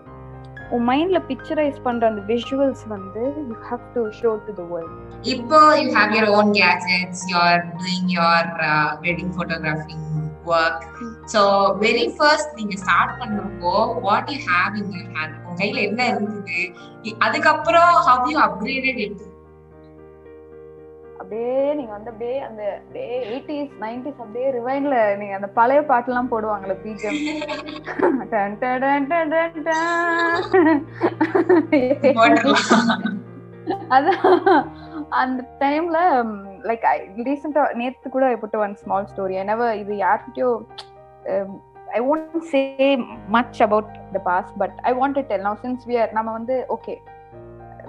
உன் மைண்ட்ல பிக்சரைஸ் பண்ற அந்த விஷுவல்ஸ் வந்து you have to show to the world இப்போ you have your own gadgets you are doing your wedding photographing work so very first நீங்க ஸ்டார்ட் பண்றப்போ what you have in your hand உங்க கையில என்ன இருந்தது? அதுக்கப்புறம் ஹவ் யூ அப்கிரேடட் இட் அப்படியே நீங்க வந்து அப்படியே அந்த அப்படியே எயிட்டிஸ் நைன்டிஸ் அப்படியே ரிவைன்ல நீங்க அந்த பழைய போடுவாங்கல்ல டன் டன் டன் டன். அதான் அந்த டைம்ல லைக் ஐ ரீசெண்டா நேத்து கூட I put one small story never இது யார்கிட்டயோ I won't say much about the past but I want tell now since we are நம்ம வந்து okay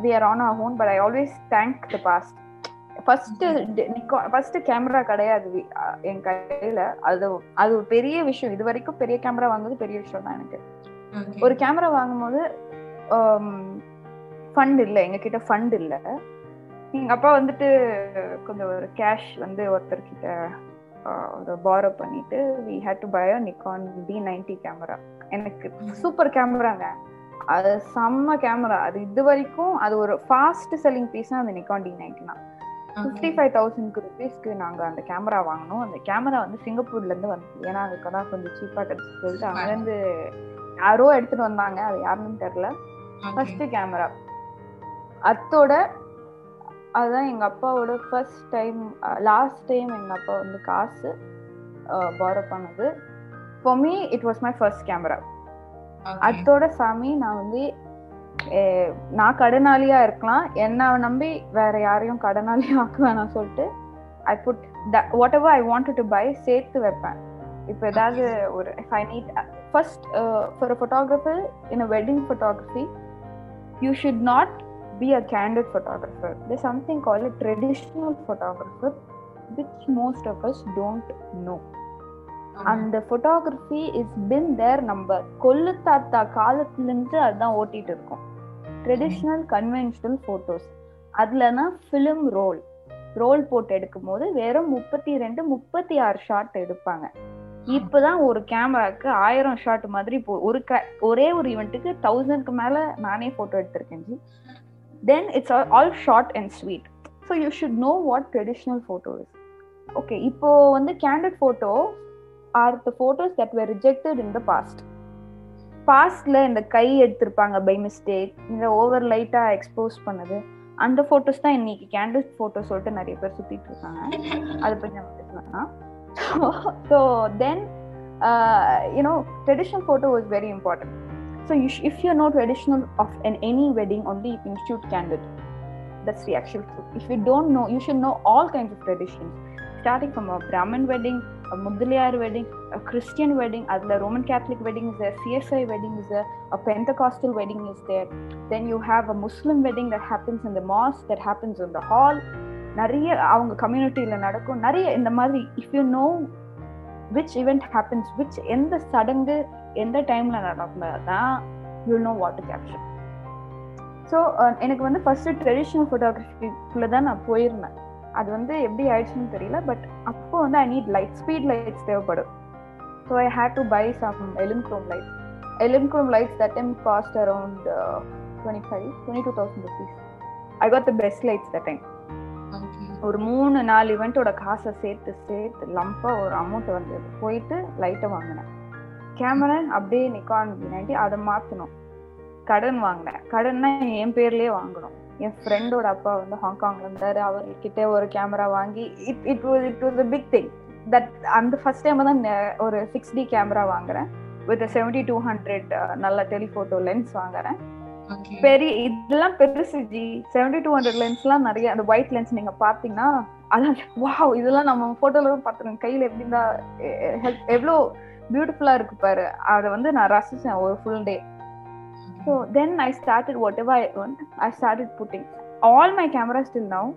we are on our own but I always thank the past first first camera கிடையாது என் கையில. அது அது ஒரு பெரிய விஷயம். இது வரைக்கும் பெரிய கேமரா வாங்குறது பெரிய விஷயம் தான் எனக்கு ஒரு கேமரா வாங்கும்போது ஃபண்ட் இல்லை. எங்க கிட்ட ஃபண்ட் இல்லை. எங்க அப்பா வந்துட்டு கொஞ்சம் ஒரு கேஷ் வந்து ஒருத்தர்கிட்ட ஒரு பாரோ பண்ணிட்டு we had to buy a Nikon D ninety camera எனக்கு சூப்பர் கேமராங்க அது செம்ம கேமரா அது இது வரைக்கும் அது ஒரு ஃபாஸ்ட் செல்லிங் பீஸ்னா அந்த நிக்கான் டி நைன்டி தான். ஃபிஃப்டி ஃபைவ் தௌசண்ட்க்கு ருபீஸ்க்கு நாங்க அந்த கேமரா வாங்கினோம். அந்த கேமரா வந்து சிங்கப்பூர்ல இருந்து வந்து ஏன்னா அதுக்கு தான் கொஞ்சம் சீப்பா கிடைச்சு சொல்லிட்டு அங்கிருந்து யாரோ எடுத்துட்டு வந்தாங்க. அது யாருன்னு தெரியல. ஃபர்ஸ்ட் கேமரா அத்தோட அதுதான் எங்க அப்பாவோட ஃபர்ஸ்ட் டைம் லாஸ்ட் டைம் எங்க அப்பா வந்து காசு பாரோ பண்ணது. For me it was my first camera அத்தோட சாமி நான் வந்து நான் கடனாளியா இருக்கலாம். என்ன நம்பி வேற யாரையும் கடனாளி ஆக்க வேணாம் சொல்லிட்டு I put whatever I want to buy சேர்த்து வைப்பேன். இப்போ ஏதாவது ஒரு I need first for a photographer in a wedding photography you should not be a candid photographer. There's something called a traditional photographer, which most of us don't know. அந்த photography is been there நம்ம கொல்லு தாத்தா காலத்துலேருந்து அதுதான் ஓட்டிட்டு இருக்கோம். Traditional conventional photos அதுலனா film roll roll போட்டு எடுக்கும் போது வெறும் முப்பத்தி ரெண்டு முப்பத்தி ஆறு ஷாட் எடுப்பாங்க இப்பதான் ஒரு கேமராக்கு ஆயிரம் ஷாட் மாதிரி போ ஒரு ஒரே ஒரு ஈவெண்ட்டுக்கு தௌசண்ட்க்கு மேல நானே போட்டோ எடுத்திருக்கேன் ji. Then it's all short and sweet so you should know what traditional photo is okay இப்போ வந்து candid photo are the photos that were rejected in the past பாஸ்டில் இந்த கை எடுத்திருப்பாங்க பை மிஸ்டேக் இந்த ஓவர் லைட்டாக expose பண்ணது அந்த photos தான் இன்னைக்கு கேண்டட் ஃபோட்டோ சொல்லிட்டு நிறைய பேர் சுற்றிட்டு இருக்காங்க. அதை பற்றி நம்ம பேசலாம்? So then you know traditional photo was very important So you sh- if you're not traditional of an any wedding, only you can shoot candid. That's the actual truth. If you don't know, you should know all kinds of traditions, starting from a Brahmin wedding, a Mudaliyar wedding, a Christian wedding, a Roman Catholic wedding is there, CSI wedding is there, a Pentecostal wedding is there. Then you have a Muslim wedding that happens in the mosque, that happens in the hall. நிறைய அவங்க கம்யூனிட்டியில நடக்கும் நிறைய இந்த மாதிரி if you know which event happens which எந்த சடங்கு எந்த டைம்ல நடந்தாதான் you know what to capture so எனக்கு வந்து ஃபர்ஸ்ட் ட்ரெடிஷ்னல் ஃபோட்டோகிராஃபிக்குள்ள தான் நான் போயிருந்தேன். அது வந்து எப்படி ஆயிடுச்சுன்னு தெரியல பட் அப்போ வந்து I need light speed lights தேவைப்படும். So I had to buy some Elinchrom lights Elinchrom lights that time cost around twenty five twenty two thousand rupees I got the best lights that time ஒரு மூணு நாலு இவெண்ட்டோட காசை சேர்த்து சேர்த்து லம்பா ஒரு amount வந்தது போயிட்டு லைட்டை வாங்கினேன். கேமரா அப்படியே நிக்கான் பின்னாடி அதை மாத்தணும். கடன் வாங்கினேன். கடன்னா என் பேர்லயே வாங்கணும். என் ஃப்ரெண்டோட அப்பா வந்து ஹாங்காங்ல இருந்தாரு. அவர்கிட்ட ஒரு கேமரா வாங்கி it it was it was a big thing that அந்த ஃபர்ஸ்ட் டைம் தான் ஒரு சிக்ஸ் டி கேமரா வாங்குறேன். வித் செவன்டி டூ ஹண்ட்ரட் நல்ல டெலிஃபோட்டோ லென்ஸ் வாங்குறேன். பெரிய இதெல்லாம் பெருசு ஜி. செவன்டி டூ ஹண்ட்ரட் லென்ஸ்லாம் நிறைய அந்த ஒயிட் லென்ஸ் நீங்க பாத்தீங்கன்னா அதான் வாவ் இதெல்லாம் நம்ம போட்டோல பார்த்துருக்கோம் கையில எப்படி இருந்தா ஹெல்ப் எவ்வளோ பியூட்டிஃபுல்லா இருக்கு பாரு. அதை வந்து நான் ரசிச்சேன் ஒரு full day so then I started whatever I I started putting all my camera still now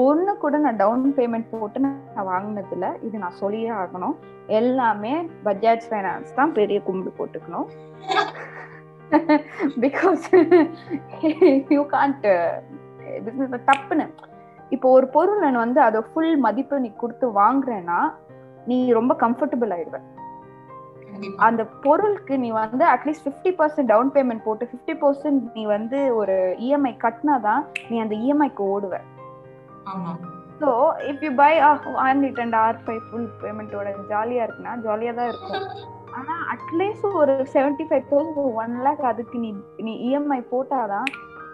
ஒன்று கூட நான் டவுன் பேமெண்ட் போட்டு நான் வாங்கினதில்ல. இது நான் சொல்லியே ஆகணும். எல்லாமே பஜாஜ் ஃபைனான்ஸ் தான் பெரிய கும்பிடு போட்டுக்கணும். பிகாஸ் யூ காண்ட் பிஸ்னஸ் தப்புன்னு. இப்போ ஒரு பொருள் நான் வந்து அதை ஃபுல் மதிப்பு நீ கொடுத்து வாங்குறேன்னா நீ ரொம்ப கம்ஃபர்டபுள் ஆயிடுவேன் அந்த பொருளுக்கு நீ வந்து at least fifty percent down payment போட்டு ஃபிஃப்டி பர்சன்ட் நீ வந்து ஒரு இஎம்ஐ கட்டினாதான் நீ அந்த இஎம்ஐக்கு ஓடுவ. So if you buy on return or five full பேமெண்ட்டோட ஜாலியா இருக்குன்னா ஜாலியா தான் இருக்கும். ஆனா அட்லீஸ்ட் ஒரு seventy five thousand one lakh அதுக்கு நீ நீ இஎம்ஐ போட்டாதான்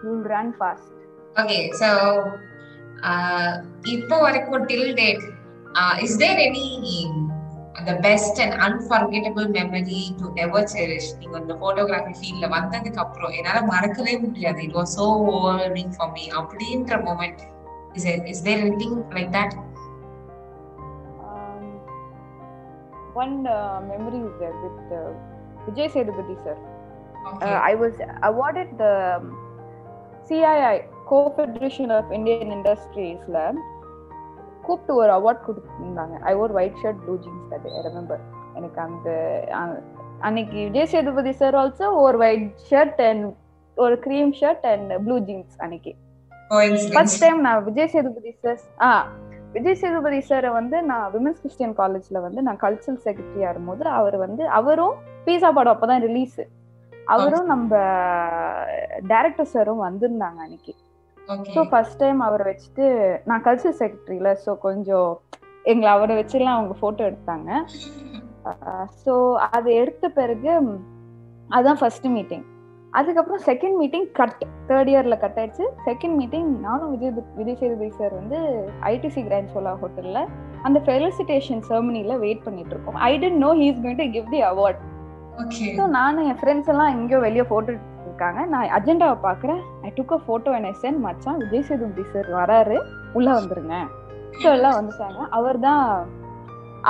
you run fast okay so இப்போ வரைக்கும் till date is there any the best and unforgettable memory to ever cherish நீங்க இந்த போட்டோகிராஃபி ஃபீல்ட்ல வந்ததுக்கு அப்புறம் என்னால மறக்கவே முடியாது it was so overwhelming for me அப்படின்ற moment is is there anything like that one uh, memory is there with uh, Vijay Sethupathi sir. Uh, I was awarded the um, CII Co-Federation கூப்பிட்டு ஒரு award கொடுத்துருந்தாங்க. I wore white shirt blue jeans அது remember எனக்கு அந்த அன்னைக்கு Vijay Sethupathi sir also ஒரு white shirt and ஒரு cream shirt and blue jeans அன்னைக்கு. ஃபர்ஸ்ட் டைம் நான் விஜய் சேதுபதி சார் ஆ விஜய் சேதுபதி சாரை வந்து நான் விமன்ஸ் கிறிஸ்டியன் காலேஜ்ல வந்து நான் கல்ச்சரல் செக்ரட்டரியா இருக்கும்போது அவர் வந்து அவரும் பீஸா படம் அப்பதான் ரிலீஸ் அவரும் நம்ம டைரக்டர் சாரும் வந்திருந்தாங்க அன்னைக்கு. ஸோ ஃபர்ஸ்ட் டைம் அவரை வச்சுட்டு நான் கல்ச்சர் செக்ரட்டரியில ஸோ கொஞ்சம் எங்களை அவரை வச்சுலாம் அவங்க ஃபோட்டோ எடுத்தாங்க. *laughs* ஸோ அது எடுத்த பிறகு அதுதான் ஃபர்ஸ்ட் மீட்டிங் அதுக்கப்புறம் செகண்ட் மீட்டிங் கட் தேர்ட் இயர்ல கட் ஆயிடுச்சு. செகண்ட் மீட்டிங் நானும் விஜய் விஜய் சேதுபதி சார் வந்து ஐடிசி கிராண்ட் சோலா ஹோட்டல்ல அந்த ஃபெலிசிட்டேஷன் செர்மனில வெயிட் பண்ணிட்டு இருக்கோம். I didn't know he's going to give the award so நானும் என் ஃப்ரெண்ட்ஸ் எல்லாம் எங்கேயோ வெளியே போட்டோ இருக்காங்க. நான் அஜெண்டாவை பாக்குறேன் I took a photo and I sent மச்சான். விஜய் சேதுபதி சார் வராரு. உள்ள வந்துருங்க. ஸோ எல்லாம் வந்துட்டாங்க. அவர் தான்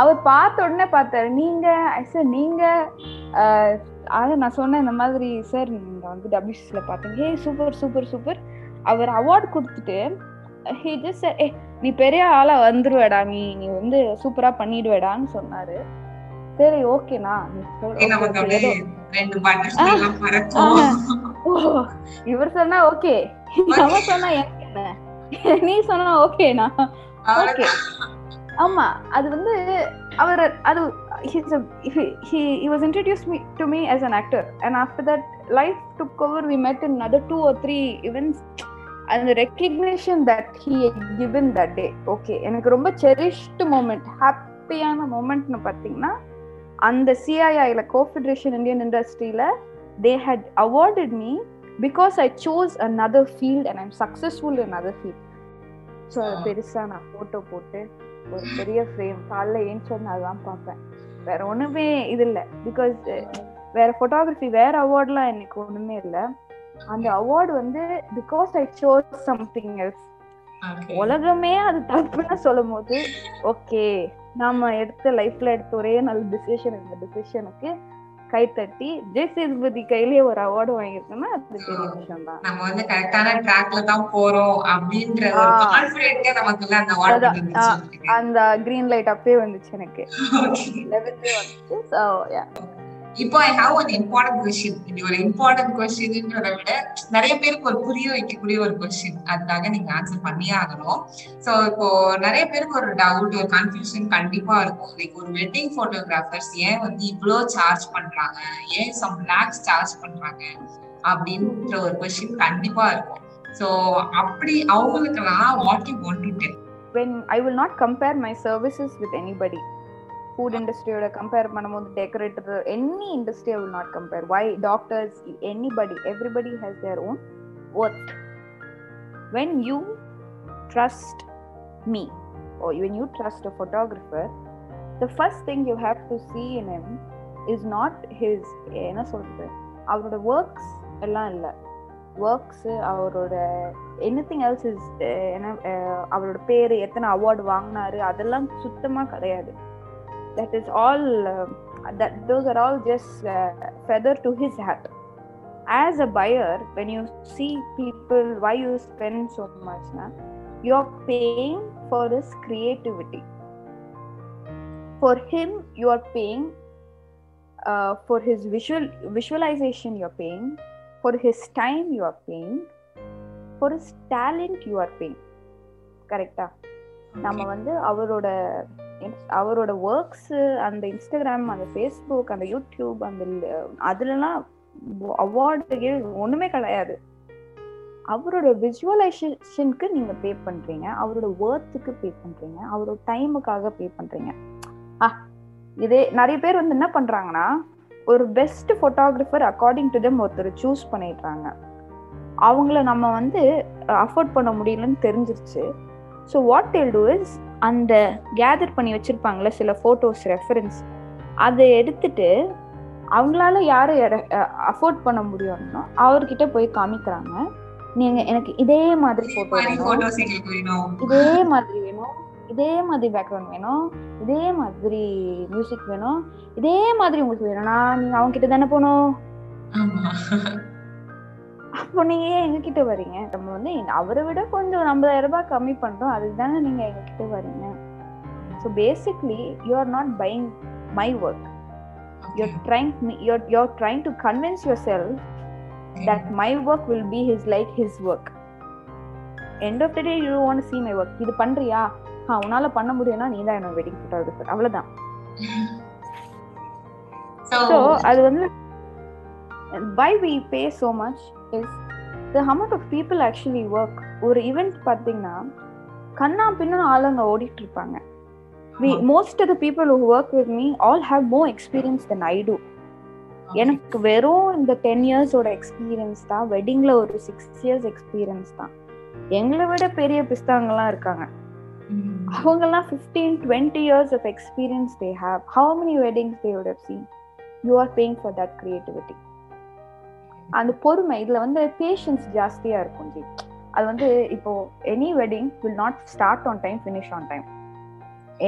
அவர் பார்த்த உடனே பார்த்தாரு. நீங்க சார் நீங்க ஆக நான் சொன்னேன் இந்த மாதிரி சார் நீங்க வந்து டபிள்யூசில பார்த்தீங்க. ஹே சூப்பர் சூப்பர் சூப்பர் அவர் அவார்ட் கொடுத்துட்டு ஹே ஜஸ்ட் ஏ நீ பெரிய ஆளா வந்துருவேடா. நீ நீ வந்து சூப்பரா பண்ணிடுவேடான்னு சொன்னாரு. சரி ஓகேண்ணா இவர் சொன்னா ஓகே அவன் சொன்னா எனக்கு என்ன நீ சொன்னா ஓகேண்ணா ஓகே ஆமா அது வந்து அவர் அது me to me as an actor and after that life took over we met in another two or three events and the recognition that he had given that day okay எனக்கு ரொம்ப cherished moment ஹாப்பியான மொமெண்ட்னு பார்த்தீங்கன்னா அந்த சிஐஐல confederation Indian இண்டஸ்ட்ரியில they had awarded me because I chose another field and I'm successful in other field so அது பெருசா நான் photo போட்டு ஒரு பெரிய ஃப்ரேம் காலைல ஏஞ்சோன்னு அதுதான் பார்ப்பேன். வேற ஒண்ணுமே இது இல்லை. பிகாஸ் வேற ஃபோட்டோகிராஃபி வேற அவார்ட்லாம் எனக்கு ஒண்ணுமே இல்லை. அந்த அவார்டு வந்து because I chose something else உலகமே அது தப்புன்னு சொல்லும் போது ஓகே நாம எடுத்த லைஃப்ல எடுத்த ஒரே நல்ல டிசிஷன் இந்த டிசிஷனுக்கு கை தட்டி ஜெய் சேதுபதி கையிலேயே ஒரு அவார்டு வாங்கியிருக்கோம்னா அது பெரிய விஷயம் தான் நம்ம வந்து கரெக்டான ட்ராக்ல தான் போறோம் அப்படின்ற அந்த அவார்டு அந்த கிரீன் லைட் அப்பவே வந்துச்சு எனக்கு. *laughs* வந்துச்சு இப்போ I have one important question இது ஒரு இம்பார்ட்டன்ட் கொஸ்டின்ன்றத விட நிறைய பேருக்கு ஒரு புரிய வைக்கக்கூடிய ஒரு கொஸ்டின் அதுக்காக நீங்க ஆன்சர் பண்ணியே ஆகணும். சோ இப்போ நிறைய பேருக்கு ஒரு டவுட் ஒரு கன்ஃபியூஷன் கண்டிப்பா இருக்கும். லைக் ஒரு வெட்டிங் போட்டோகிராஃபர்ஸ் ஏன் வந்து இவ்வளோ சார்ஜ் பண்றாங்க? ஏன் சம் லேக்ஸ் சார்ஜ் பண்றாங்க? அப்படின்ற ஒரு கொஸ்டின் கண்டிப்பா இருக்கும். சோ அப்படி அவங்களுக்கெல்லாம் what you want to tell when i will not compare my services with anybody. Food இண்டஸ்ட்ரியோட compare பண்ணும்போது decorator any industry I will not compare why doctors anybody everybody has their own worth when you trust me oh when you trust a photographer the first thing you have to see in him is not his என்ன சொல்றது? அவரோட works எல்லாம் இல்லை. Works அவரோட any thing else is என்ன அவரோட பேர் எத்தனை அவார்டு வாங்கினாரு அதெல்லாம் சுத்தமாக கிடையாது. that is all uh, that those are all just uh, feather to his hat as a buyer when you see people why you spend so much na you're paying for his creativity for him you are paying uh, for his visual visualization you're paying for his time you are paying for his talent you are paying கரெக்டா நம்ம வந்து அவரோட அவரோட works அந்த Instagram அந்த Facebook அந்த YouTube அந்த அதுலலாம் அவார்டு ஒண்ணுமே கிடையாது. அவரோட விஜுவலைசேஷனுக்கு நீங்க பே பண்றீங்க அவரோட ஒர்த்துக்கு பே பண்றீங்க அவரோட டைமுக்காக பே பண்றீங்க. ஆ இதே நிறைய பேர் வந்து என்ன பண்றாங்கன்னா ஒரு best photographer according to them ஒருத்தர் சூஸ் பண்ணிடுறாங்க. அவங்கள நம்ம வந்து அஃபோர்ட் பண்ண முடியலன்னு தெரிஞ்சிருச்சு. So what tell to is அந்த கேதர் பண்ணி வச்சிருப்பாங்கல்ல சில ஃபோட்டோஸ் ரெஃபரன்ஸ் அதை எடுத்துட்டு அவங்களால யாரை அஃபோர்ட் பண்ண முடியும்னா அவர்கிட்ட போய் காமிக்கிறாங்க. நீங்க எனக்கு இதே மாதிரி போட்டோ வேணும். இதே மாதிரி வேணும். இதே மாதிரி பேக்ரவுண்ட் வேணும். இதே மாதிரி மியூசிக் வேணும். இதே மாதிரி உங்களுக்கு வேணும்னா நீங்க அவங்க கிட்ட தானே போகணும்? ஆமா. அப்போ நீங்க ஏன் எங்க கிட்ட வரீங்க? நம்ம வந்து அவரை விட கொஞ்சம் ஐம்பதாயிரம் ரூபாய் கம்மி பண்றோம். அதுக்கு தானே நீங்க எங்க கிட்ட வரீங்க so basically you are not buying my work you're trying you're you're trying to convince yourself that my work will be his like his work. End of the day you don't want to see my work. இது பண்றியா? ஆ உன்னால பண்ண முடியும்னா நீ தான் என்ன wedding photo எடுக்கிற அவ்வளவுதான். ஸோ அது வந்து why we pay so much? Is the amount of people actually work. ஒரு ஈவெண்ட் பார்த்தீங்கன்னா கண்ணா பின்னு ஆளுங்க ஓடிட்டு இருப்பாங்க. We most of the people who work with me all have more experience than I do. எனக்கு வெறும் இந்த டென் இயர்ஸோட எக்ஸ்பீரியன்ஸ் தான் வெட்டிங்ல ஒரு சிக்ஸ் இயர்ஸ் எக்ஸ்பீரியன்ஸ் தான். எங்களை விட பெரிய பிஸ்தாங்கெல்லாம் இருக்காங்க. ம். அவங்கெல்லாம் fifteen twenty years of experience they have how many weddings they would have seen you are paying for that creativity அந்த பொறுமை இதுல வந்து பேஷன்ஸ் ஜாஸ்தியா இருக்கும் ஜி. அது வந்து இப்போ any wedding will not start on time finish on time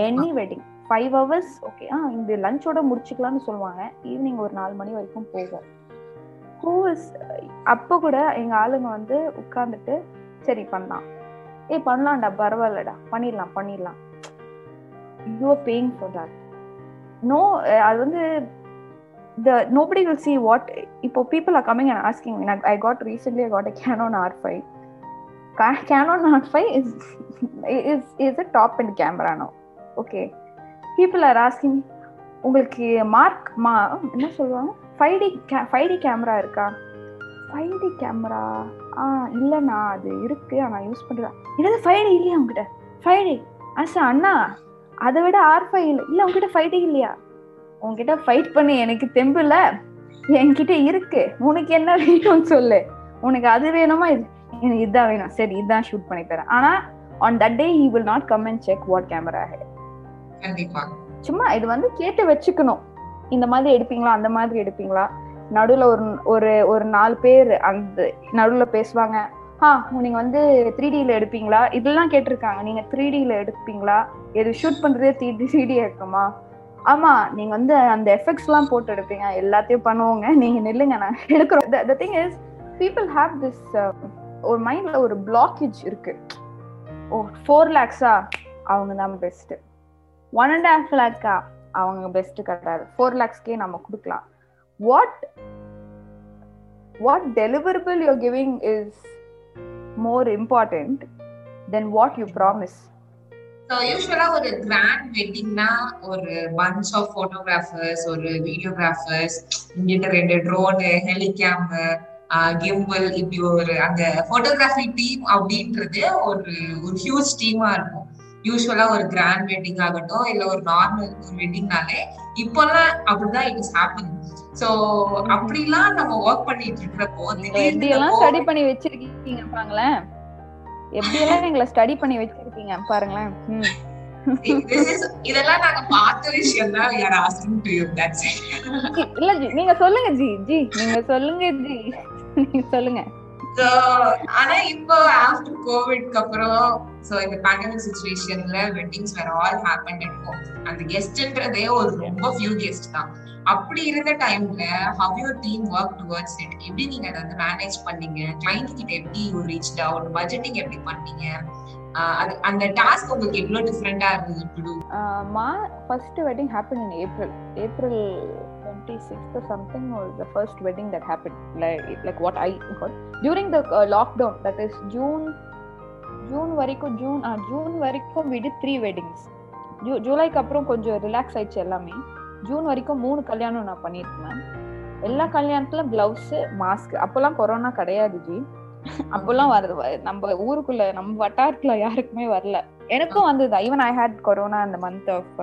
any wedding five hours okay ஆ இந்த லஞ்சோட முடிச்சுக்கலாம்னு சொல்லுவாங்க. ஈவினிங் ஒரு நாலு மணி வரைக்கும் போகும். ஹூ இஸ் அப்போ கூட எங்க ஆளுங்க வந்து உட்கார்ந்துட்டு சரி பண்ணலாம். ஏய் பண்ணலாம்டா பரவாயில்லடா பண்ணிடலாம் பண்ணிடலாம். You are paying for that no அது வந்து the nobody will see what இப்போ people are coming and asking me I got recently I got a Canon R5 Ca- Canon R5 is is is a top end camera now okay? People are asking உங்களுக்கு mark மா என்ன சொல்லுவாங்க? Five D five D camera இருக்கா? Five D camera ஆ இல்லைண்ணா அது இருக்கு ஆனால் யூஸ் பண்ணுறேன் என்னது ஃபைவ் டி இல்லையா உங்ககிட்ட? ஃபைவ் டி ஆசா அண்ணா அதை விட ஆர் ஃபைவ் இல்லை இல்லை உங்ககிட்ட ஃபைவ் டி இல்லையா? உன்கிட்ட ஃபைட் பண்ணி எனக்கு தெம்பு இல்ல என்கிட்ட இருக்கு. உனக்கு என்ன வேணும்னு சொல்லு. உனக்கு அது வேணுமா? இது எனக்கு இதுதான் வேணும். சரி இதுதான் ஷூட் பண்ணி தரேன். ஆனா on that day he will not come and check what camera சும்மா இது வந்து கேட்டு வச்சுக்கணும். இந்த மாதிரி எடுப்பீங்களா? அந்த மாதிரி எடுப்பீங்களா? நடுவுல ஒரு ஒரு ஒரு நாலு பேர் அந்த நடுவுல பேசுவாங்க. ஆ நீங்க வந்து த்ரீ டில எடுப்பீங்களா? இதெல்லாம் கேட்டிருக்காங்க. நீங்க த்ரீ டில எடுப்பீங்களா? எது ஷூட் பண்றதே த்ரீ த்ரீ டி இருக்குமா? ஆமா நீங்க வந்து அந்த எஃபெக்ட்ஸ் எல்லாம் போட்டு எடுப்பீங்க. எல்லாத்தையும் பண்ணுவோங்க. நீங்க நில்லுங்க நான் எடுக்கிறோம். The thing is people have this ஒரு மைண்ட்ல ஒரு பிளாக்கேஜ் இருக்கு. ஓ ஃபோர் லேக்ஸா அவங்க தான் பெஸ்ட் ஒன் அண்ட் ஹாஃப் லேக்கா அவங்க பெஸ்ட் கிடையாது. ஃபோர் லேக்ஸ்க்கே நம்ம கொடுக்கலாம். What what deliverable you're giving is more important than what you promise usually ஒரு கிராண்ட் வெட்டிங்னா ஒரு பஞ்ச் ஆஃப் போட்டோகிராஃபர்ஸ் ஒரு வீடியோகிராஃபர்ஸ் இங்கிட்ட ரெண்டு ட்ரோனு ஹெலிகேம் கிம்பிள் இப்படி ஒரு அந்த போட்டோகிராஃபி டீம் அப்படின்றது ஒரு ஒரு ஹியூஜ் டீமா இருக்கும். யூஸ்வலா ஒரு கிராண்ட் வெட்டிங் ஆகட்டும் இல்ல ஒரு நார்மல் ஒரு வெட்டிங்னாலே இப்போல்லாம் அப்படிதான் இட் இஸ் சோ அப்படிலாம் நம்ம ஒர்க் பண்ணிட்டு இருக்கிறப்போ எல்லாம் ஸ்டடி பண்ணி வச்சிருக்கீங்க பாருங்களேன் எப்படி எல்லாம் எங்களை ஸ்டடி பண்ணி வச்சிருக்கீங்க? பாருங்களேன். இதெல்லாம் நாங்க பார்த்த விஷயம் தான் யார் ஆஸ்கிங் டு யூ தட்ஸ் இல்ல ஜி நீங்க சொல்லுங்க ஜி ஜி நீங்க சொல்லுங்க ஜி. நீங்க சொல்லுங்க. சோ ஆனா இப்போ ஆஃப்டர் கோவிட்க்கு அப்புறம் சோ இந்த பேண்டமிக் சுச்சுவேஷன்ல வெட்டிங்ஸ் வேற ஆல் ஹேப்பன் அட் ஹோம் அந்த கெஸ்ட்ன்றதே ஒரு ரொம்ப ஃபியூ கெஸ்ட் தான். அப்படி இருந்த டைம்ல how your team work towards it எப்படி நீங்க அதை வந்து மேனேஜ் பண்ணீங்க? கிளைண்ட் கிட்ட எப்படி யூ ரீச் அவுட் பட்ஜெட்டிங் எப்படி பண்ணீங்க? அது அந்த டாஸ்க் உங்களுக்கு எவ்வளவு டிஃபரெண்டா இருந்தது to to my first wedding happen in April April 26th or something was the first wedding that happened. Like like what i got during the uh, lockdown that is june June வரைக்கும் June June வரைக்கும் விடு three weddings zoo ஜூலைக்கு அப்புறம் கொஞ்சம் relax ஆயிடுச்சு எல்லாமே. June வரைக்கும் மூணு கல்யாணம் நான் பண்ணியிருக்கேன். எல்லா கல்யாணத்துல கிளவுஸ் மாஸ்க் அப்போல்லாம் கொரோனா கிடையாது ஜி. அப்போல்லாம் வருது. நம்ம ஊருக்குள்ள நம்ம வட்டாரத்துல யாருக்குமே வரல. எனக்கும் வந்தது. ஈவன் ஐ ஹேட் கொரோனா அந்த மந்த் ஆஃப்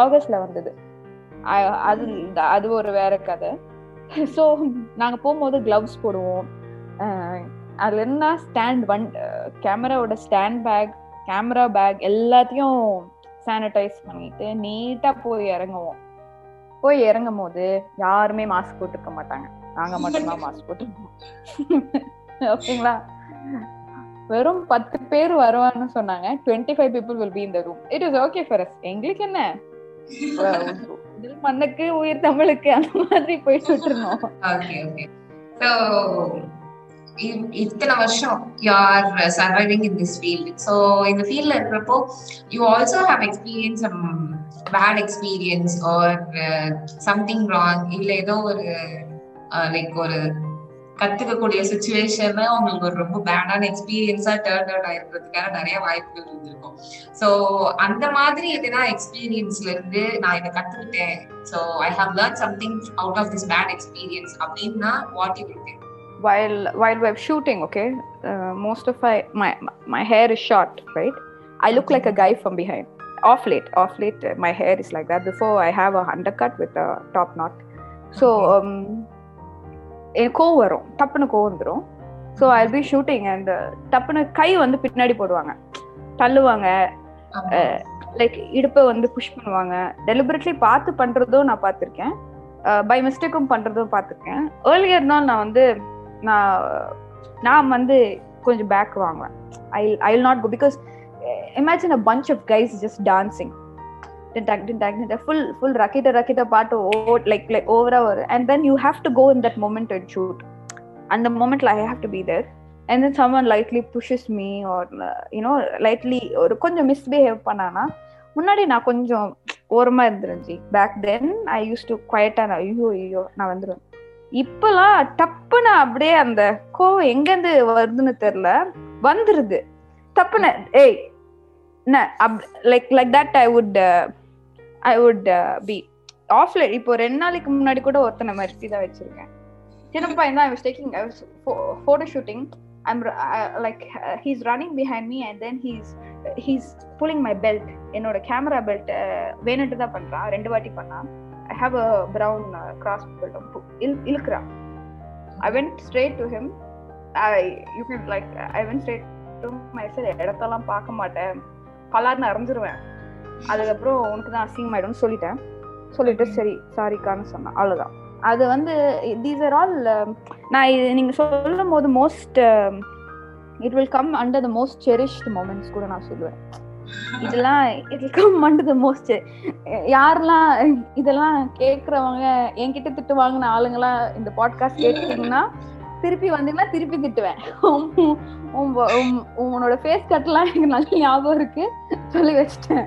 ஆகஸ்ட்ல வந்தது. அது அது ஒரு வேற கதை. ஸோ நாங்கள் போகும்போது கிளவுஸ் போடுவோம். அதுல என்ன? ஸ்டாண்ட் வன் கேமராவோட ஸ்டாண்ட் பேக் கேமரா பேக் எல்லாத்தையும் சானிடைஸ் பண்ணிட்டு நீட்டா போய் இறங்குவோம். போய் இறங்கும் போது யாருமே மாஸ்க் போட்டுக்க மாட்டாங்க. நாங்க மட்டும்தான் *laughs* மாஸ்க் போட்டுருக்கோம் ஓகேங்களா? வெறும் பத்து பேர் வருவான்னு சொன்னாங்க. Twenty five people will be இந்த room it is okay for us எங்களுக்கு என்ன? *laughs* மண்ணுக்கு உயிர் தமிழுக்கு அந்த மாதிரி போயிட்டு ஸோ இத்தனை வருஷம் you are surviving in this field so இந்த ஃபீல்ட்ல இருக்கிறப்போ you also have experience bad experience or something wrong இல்ல ஏதோ ஒரு லைக் ஒரு கத்துக்கக்கூடிய சுச்சுவேஷன் உங்களுக்கு ஒரு ரொம்ப பேடான எக்ஸ்பீரியன்ஸா டேர்ன் அவுட் ஆயிருக்கிறதுக்கான நிறைய வாய்ப்புகள் இருந்திருக்கும். ஸோ அந்த மாதிரி எதுனா எக்ஸ்பீரியன்ஸ்ல இருந்து நான் இதை கத்துக்கிட்டேன். So I have learn something out of this bad experience அப்படின்னா what you will while while we're shooting okay? Uh, most of my, my my hair is short right? I look like a guy from behind. Off late off late uh, my hair is like that before i have a undercut with a top knot. So um எனக்கு கோவம் வரும். டப்புன்னு கோவம் வந்துடும் so I be shooting and டப்புன்னு கை வந்து பின்னாடி போடுவாங்க. தள்ளுவாங்க. லைக் இடுப்பை வந்து புஷ் பண்ணுவாங்க. டெலிபரேட்லி பார்த்து பண்றதும் நான் பார்த்துருக்கேன். பை மிஸ்டேக்கும் பண்றதும் பார்த்துருக்கேன். ஏர்லியர் நாள் நான் வந்து நான் நான் வந்து கொஞ்சம் பேக் வாங்குவேன். I I not go because imagine a bunch of guys just dancing full full ரக்கிட்ட ரக்கிட்ட பாட்டு ஓ லைக் லைக் ஓவரா வரும் and then you have to go in that moment and shoot அந்த மூமெண்ட்ல I have to be there and then someone lightly pushes me or you know lightly ஒரு கொஞ்சம் misbehave பண்ணானா முன்னாடி நான் கொஞ்சம் ஓரமாக இருந்துருந்துச்சு back then I use to குவைட்டா நான் ஐயோ ஐயோ நான் வந்துடுவேன் இப்பெல்லாம் டப்புன்னு அப்படியே அந்த கோவம் எங்கேருந்து வருதுன்னு தெரில வந்துருது. டப்புன்னு ஏய் என்ன like like that I would I would be ஆஃப்ல இப்போ ரெண்டு நாளைக்கு முன்னாடி கூட ஒருத்தனை மிரட்டி தான் வச்சிருக்கேன். சின்ன பையன் தான் I was taking I was photo shooting I'm like he's running behind me and then he's he's he's my belt என்னோட கேமரா பெல்ட் வேணுட்டு தான் பண்றான். ரெண்டு வாட்டி பண்ணான். I have a brown cross belt இழுக்கிறான். I went straight to him I you can like I went straight to my sir இடத்தெல்லாம் பார்க்க மாட்டேன். பலார்னு அரைஞ்சிருவேன். அதுக்கப்புறம் உனக்கு தான் அசிங்கமாயிடும்னு சொல்லிட்டேன். சொல்லிட்டு சரி சாரிக்கான்னு சொன்னேன். அவ்வளோதான் அது வந்து தீஸ் ஆர் ஆல் நான் இது நீங்க சொல்லும் போது most it will come under the most cherished moments கூட நான் சொல்லுவேன். இதெல்லாம் it come under the most யாரெல்லாம் இதெல்லாம் கேக்குறவங்க என்கிட்ட திட்டு வாங்கின ஆளுங்களாம் இந்த பாட்காஸ்ட் கேட்டீங்கன்னா திருப்பி வந்தீங்கன்னா திருப்பி திட்டுவேன் உன்னோட ஃபேஸ் கட்லாம் எனக்கு நல்ல ஞாபகம் இருக்கு சொல்லி வச்சிட்டேன்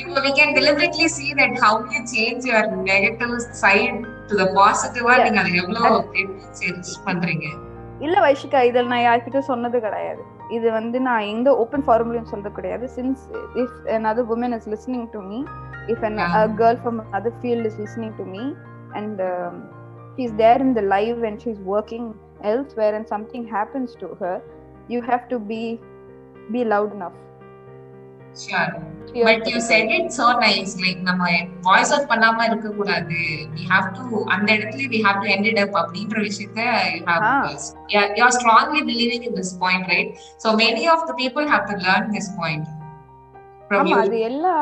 இப்போ we can deliberately see that how you change your negative side to the positive நீங்க அதை எவ்வளவு சேஞ்ச் பண்றீங்க இல்ல வைஷிகா இதில் நான் யார்கிட்ட சொன்னது கிடையாது இது வந்து நான் எங்க ஓப்பன் ஃபார்முலையும் சொல்றது கிடையாது since if another woman is listening to me if an, a girl from another field is listening to me and um, she's there in the live and she's working elsewhere and something happens to her you have to be be loud enough Sure. But you said it so nice. Like நம்ம voice out பண்ணாம இருக்க கூடாது. We have to அந்த இடத்துல we have to end it up அப்படின்ற விஷயத்த you have yeah, you are strongly believing in this point, right? So many of the people have to learn this point from ஆமா you. அது எல்லா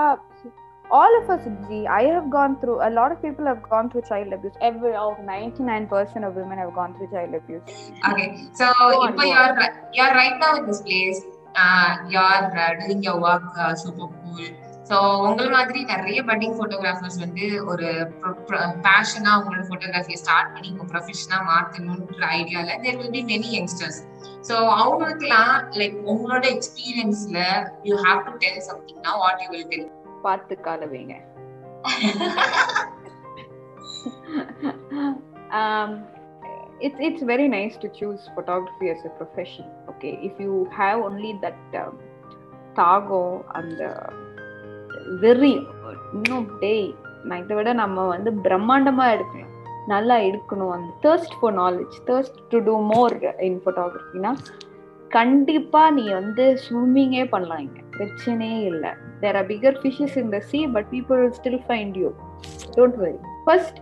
all of us G, I have gone through a lot of people have gone through child abuse every of 99% of women have gone through child abuse Okay. So on, இப்போ go you are you are right now in this place. Uh, you are uh, doing your work uh, super cool. So உங்கள் மாதிரி நிறைய padding photographers வந்து ஒரு பேஷனா உங்களோட ஃபோட்டோகிராஃபியை start பண்ணி உங்க ப்ரொஃபஷனா மாத்தணும்ன்ற ஐடியால there will be many youngsters so அவங்களுக்குலாம் லைக் உங்களோட எக்ஸ்பீரியன்ஸ்ல you have to tell சம்திங்னா what you will tell பார்த்து காலவைங்க *laughs* um, it's it's very nice to choose photography as a profession. Okay, if you have only that um, தாகோ அந்த வெறி இன்னும் டேய் நான் இதை விட நம்ம வந்து பிரம்மாண்டமா எடுக்கணும். நல்லா எடுக்கணும் அந்த thirst for knowledge thirst to do more in ஃபோட்டோகிராஃபினா கண்டிப்பா நீ வந்து ஸ்விம்மிங்கே பண்ணலாம் இங்க. பிரச்சனையே இல்லை. There are bigger fishes in the sea but people will still find you don't worry first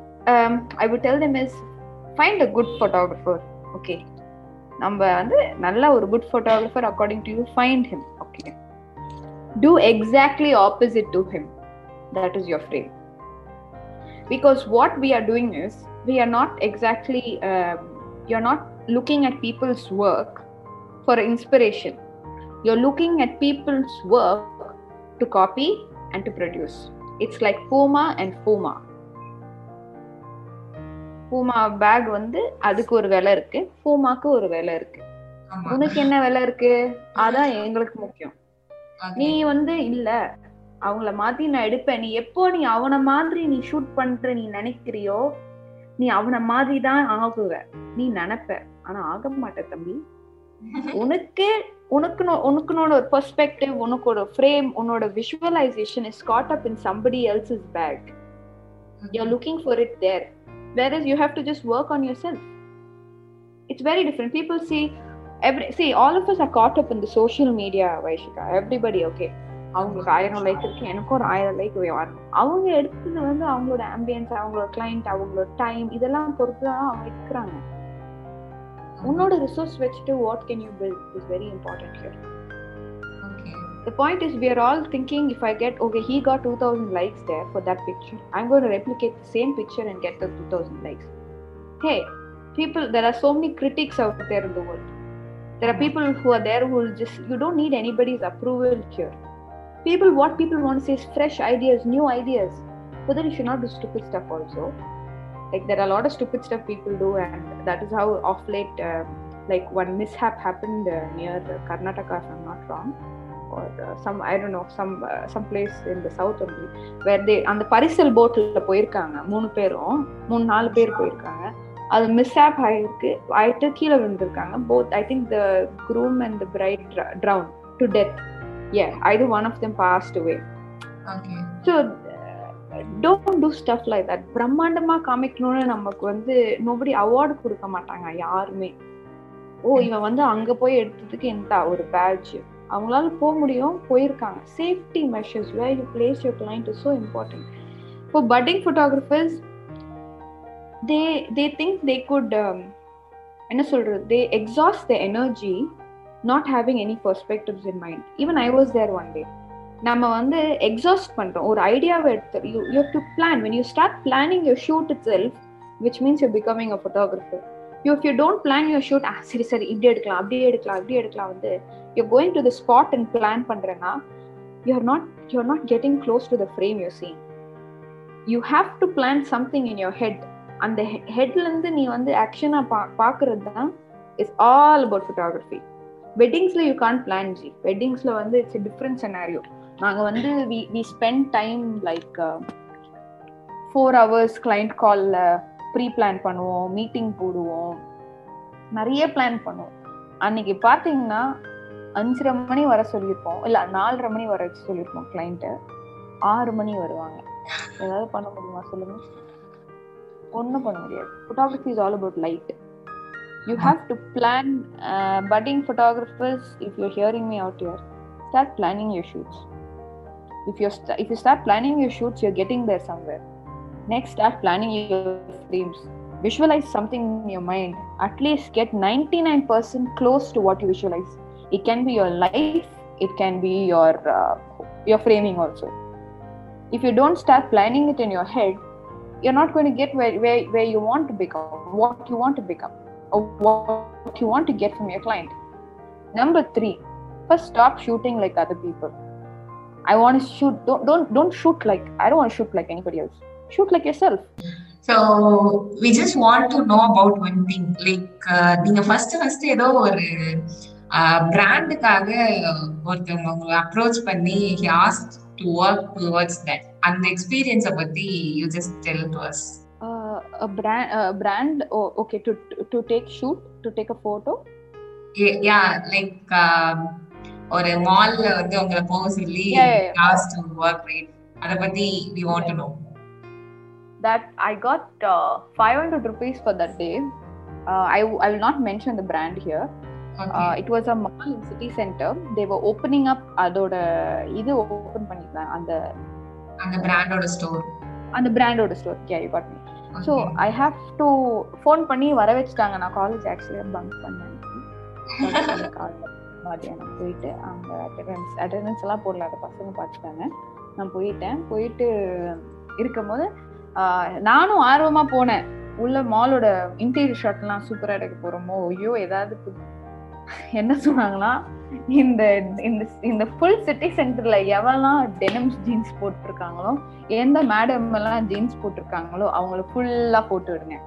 I would tell them is find a good photographer okay நம்ம வந்து நல்ல ஒரு good photographer according to you find him okay do exactly opposite to him that is your frame because what we are doing is we are not exactly you are not looking at people's work for inspiration. You're looking at people's work to copy and to produce. It's like puma and puma Puma bag வந்து அதுக்கு ஒரு விலை இருக்கு. பூமாக்கு ஒரு விலை இருக்கு. உனக்கு என்ன விலை இருக்கு? அதான் எங்களுக்கு முக்கியம். நீ வந்து இல்ல. அவங்கள மாத்தி நான் எடுப்பேன். நீ எப்போ நீ அவன மாதிரி நீ ஷூட் பண்ற நீ நினைக்கிறியோ நீ அவன மாதிரி தான் ஆகுவ. நீ நினைப்ப. ஆனா ஆக மாட்ட தம்பி. உனக்கு உனக்குன்னு உனக்குனோட ஒரு பெர்ஸ்பெக்டிவ் உனக்கோட ஃப்ரேம் உன்னோட visualisation is caught up in somebody else's back you're looking for it there. Whereas you have to just work on yourself. It's very different. People see every see all of us are caught up in the social media vaishika. Everybody okay. அவங்களுக்கு ஆயிரம் like இருக்கு எனக்கும் ஒரு ஆயிரம் like வரணும் அவங்க எடுத்தது வந்து அவங்களோட ஆம்பியன்ஸ் அவங்களோட கிளைண்ட் அவங்களோட டைம் இதெல்லாம் பொறுத்து தான் அவங்க இருக்கிறாங்க உன்னோட ரிசோர்ஸ் வச்சுட்டு what can you build is very important here Okay. The point is, we are all thinking if I get, okay, he got 2000 likes there for that picture, I'm going to replicate the same picture and get the 2000 likes. Hey, people, there are so many critics out there in the world. There are people who are there who will just, you don't need anybody's approval here. People, what people want to say is fresh ideas, new ideas. But then you should not do stupid stuff also. Like, there are a lot of stupid stuff people do, and that is how off late, um, like, one mishap happened uh, near uh, Karnataka, if I'm not wrong or uh, some I don't know some uh, some place in the south only where they அந்த பரிசல் போட்ல போயிருக்காங்க மூணு பேரும் மூணு நாலு பேர் போயிருக்காங்க அது மிஸ் ஆப் ஆயிருக்கு ஆயிட்டு கீழே விழுந்திருக்காங்க both I think the groom and the bride drown to death yeah either one of them passed away Okay. So don't do stuff like that பிரம்மாண்டமா காமிக்கணும்னு நமக்கு வந்து நோபடி அவார்டு கொடுக்க மாட்டாங்க யாருமே. ஓ இவன் வந்து அங்க போய் எடுத்ததுக்கு எந்த ஒரு பேட்ச் அவங்களால போக முடியும் போயிருக்காங்க. Safety measures where you place your client is so important இப்போ budding photographers they they think they good என்ன சொல்றது? They exhaust the energy not having any perspectives in mind even I was there one day நம்ம வந்து exhaust பண்றோம். ஒரு ஐடியாவை எடுத்து you you to plan when you start planning your shoot itself which means you becoming a photographer you if you don't plan your shoot சரி சரி இப்படி எடுக்கலாம் அப்படியே எடுக்கலாம் இப்படி எடுக்கலாம் வந்து you going to the spot and plan பண்றேன்னா you are not you are not getting close to the frame you seen you have to plan something in your head அந்த ஹெட்லேருந்து நீ வந்து ஆக்ஷனாக பா பாக்குறது தான் இஸ் ஆல் அபவுட் ஃபோட்டோகிராஃபி வெட்டிங்ஸ்ல யூ கான் பிளான் ஜி வெட்டிங்ஸ்ல வந்து இட்ஸ் டிஃப்ரெண்ட் செனாரியோ நாங்க வந்து we we spend time like four hours client கால்ல ப்ரீ பிளான் பண்ணுவோம் மீட்டிங் போடுவோம். நிறைய பிளான் பண்ணுவோம். அன்னைக்கு பாத்தீங்கன்னா அஞ்சரை மணி வர சொல்லியிருப்போம். இல்ல நாலரை மணி வர வச்சு சொல்லியிருப்போம் கிளைண்ட்டு ஆறு மணி வருவாங்க. ஏதாவது பண்ண முடியுமா சொல்லுங்க? ஒன்றும் பண்ண முடியாது. Photography is all about light you have to plan budding photographers if you hearing me out your start planning your shoots if you st- if you start planning your shoots you're getting there somewhere. Next start planning your frames. Visualize something in your mind. At least get 99% close to what you visualize. It can be your life it can be your uh, your framing also. If you don't start planning it in your head you're not going to get where, where, where you want to become what you want to become or what you want to get from your client. Number three first stop shooting like other people i want to shoot don't don't don't shoot like i don't want to shoot like anybody else shoot like yourself So we just want to know about one thing. Like uh, நீங்க first first ஏதோ ஒரு பிராண்டுக்காக ஒருத்தவங்க உங்களை approach பண்ணி he asked to work towards that அந்த எக்ஸ்பீரியன்ஸ பத்தி you just tell to us. uh, a brand uh, brand oh, okay to to take shoot to take a photo Yeah, yeah like um, ஒரு மால்ல வந்து உங்களை போக சொல்லி to work right அத பத்தி we want to know. that i got uh, 500 rupees for that day uh, I, I will not mention the brand here Okay. uh, it was a mall in city center they were opening up அதோட இது open பண்ணிருந்தாங்க அந்த அந்த பிராண்டோட store. அந்த பிராண்டோட store you got me so I have to phone பண்ணி வர வச்சுட்டாங்க நான் காலேஜ் ஆக்சுவலியாக பங்க் பண்ணேன் மத்தியானம் போயிட்டு அங்க அட்டண்டன்ஸ் அட்டண்டன்ஸ் எல்லாம் போடல அந்த பசங்க பார்த்துட்டாங்க நான் போயிட்டேன். போயிட்டு இருக்கும்போது நானும் ஆர்வமா போனேன். உள்ள மாலோட இன்டீரியர் ஷாட்லாம் சூப்பரா எடுக்க போறோமோ ஐயோ ஏதாவது என்ன சொன்னாங்களா இந்த இந்த இந்த ஃபுல் சிட்டி சென்டர்ல எவெல்லாம் டெனிம்ஸ் ஜீன்ஸ் போட்டிருக்காங்களோ எந்த மேடம் எல்லாம் ஜீன்ஸ் போட்டிருக்காங்களோ அவங்கள ஃபுல்லா போட்டு விடுங்க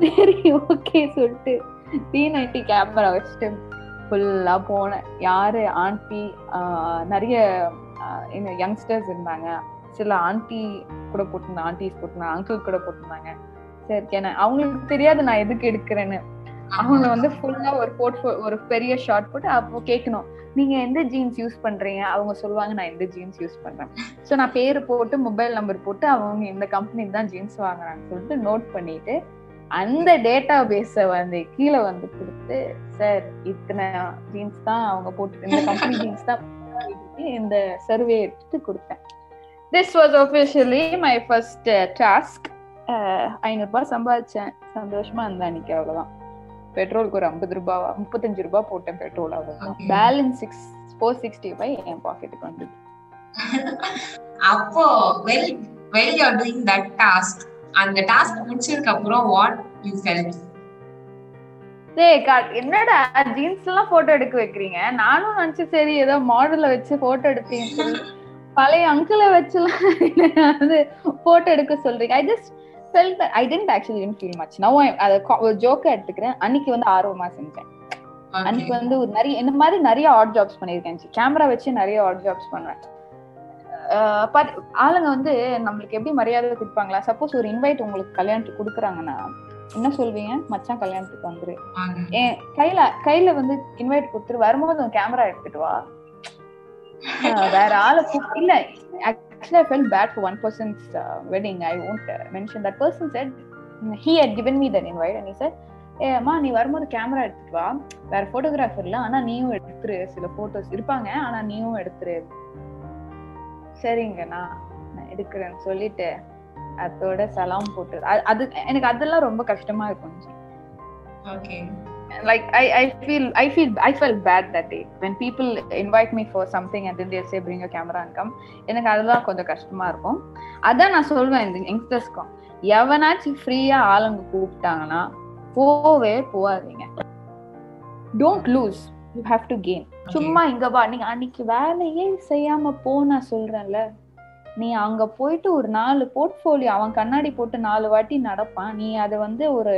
சரி ஓகே சொல்லிட்டு. டி நைன்டி கேமரா வச்சுட்டு ஃபுல்லா போனேன். யாரு? ஆண்டி நிறைய யங்ஸ்டர்ஸ் இருந்தாங்க. சில ஆண்டி கூட போட்டிருந்தாங்க ஆண்டிஸ் போட்டிருந்தாங்க அங்கிள் கூட போட்டிருந்தாங்க. சரி ஏன்னா அவங்களுக்கு தெரியாது நான் எதுக்கு எடுக்கிறேன்னு. அவங்க வந்து ஃபுல்லா ஒரு போட் ஒரு பெரிய ஷார்ட் போட்டு அப்போ கேட்கணும் நீங்க எந்த ஜீன்ஸ் யூஸ் பண்றீங்க? அவங்க சொல்லுவாங்க நான் எந்த ஜீன்ஸ் யூஸ் பண்றேன். ஸோ நான் பேரு போட்டு மொபைல் நம்பர் போட்டு அவங்க இந்த கம்பெனி தான் ஜீன்ஸ் வாங்குறாங்கன்னு சொல்லிட்டு நோட் பண்ணிட்டு அந்த டேட்டா பேஸ வந்து கீழே வந்து கொடுத்து சார் இத்தனை ஜீன்ஸ் தான் அவங்க போட்டு இந்த கம்பெனி ஜீன்ஸ் *laughs* தான் இந்த சர்வே எடுத்துட்டு கொடுத்தேன். This was officially my first task ஐநூறு ரூபாய் சம்பாதிச்சேன். சந்தோஷமா இருந்தேன் அன்னைக்கு அவ்வளவுதான். பெட்ரோலுக்கு ஒரு ஐம்பது ரூபாவா முப்பத்தஞ்சு ரூபாய் போட்டேன் பெட்ரோல் அவ்வளவுதான். Balance six four sixty five என் பாக்கெட்டுக்கு வந்து *laughs* அப்போ well well you are doing that task அந்த டாஸ்க் முடிச்சதுக்கு அப்புறம் வாட் யூ ஃபெல்ட் என்னடா ஜீன்ஸ் எல்லாம் போட்டோ எடுக்க வைக்கிறீங்க? நானும் நினைச்சு சரி ஏதோ மாடல வச்சு போட்டோ எடுப்பீங்க பழைய அங்கிளை வச்சுலாம் வந்து போட்டோ எடுக்க சொல்றீங்க? I just felt I tend actually tend feel much no அதை ஜோக்கா எடுத்துக்கிறேன். அன்னைக்கு வந்து ஆர்வமா செஞ்சேன். அன்னைக்கு வந்து நிறைய இந்த மாதிரி நிறைய ஆட் ஜாப்ஸ் பண்ணியிருக்கேன். கேமரா வச்சு நிறைய ஆட் ஜாப்ஸ் பண்ணுவேன். ஆளுங்க வந்து நம்மளுக்கு எப்படி மரியாதை கொடுப்பாங்களா? சப்போஸ் ஒரு இன்வைட் உங்களுக்கு கல்யாணத்துக்கு கொடுக்குறாங்கன்னா என்ன சொல்வீங்க? மச்சான் கல்யாணத்துக்கு வந்துரு. என் கையில கையில வந்து இன்வைட் கொடுத்துரு வரும்போது கேமரா எடுத்துட்டு வா. வேற ஆளை இல்ல actually I felt bad for one person's wedding I won't mention that person said he had given me that invite and sir ஏ அம்மா நீ வரும்போது கேமரா எடுத்துட்டு வா. வேற போட்டோகிராஃபர் இல்ல ஆனா நீயும் எடுத்துரு. சில போட்டோஸ் இருப்பாங்க ஆனா நீயும் எடுத்துரு. சரிங்க நான் எடுக்கிறேன்னு சொல்லிட்டு அதோட சலாம் போட்டு அது- எனக்கு அதெல்லாம் ரொம்ப கஷ்டமா இருக்கும். Okay like I, I feel I feel I felt bad that day. When people invite me for something and then they say bring your camera and come. எனக்கு அதெல்லாம் கொஞ்சம் கஷ்டமா இருக்கும். அதான் நான் சொல்வேன் இந்த யங்ஸ்டர்ஸ்க்கும் எவனாச்சும் ஃப்ரீயா ஆளுங்க கூப்பிட்டாங்கன்னா போவே போகாதீங்க. Don't lose you have to gain சும்மா இங்க வா நீங்க அன்னைக்கு வேலையே செய்யாம போ நான் சொல்றேன்ல. நீ அங்க போயிட்டு ஒரு நாலு போர்ட்ஃபோலியோ அவன் கண்ணாடி போட்டு நாலு வாட்டி நடப்பான். நீ அதை வந்து ஒரு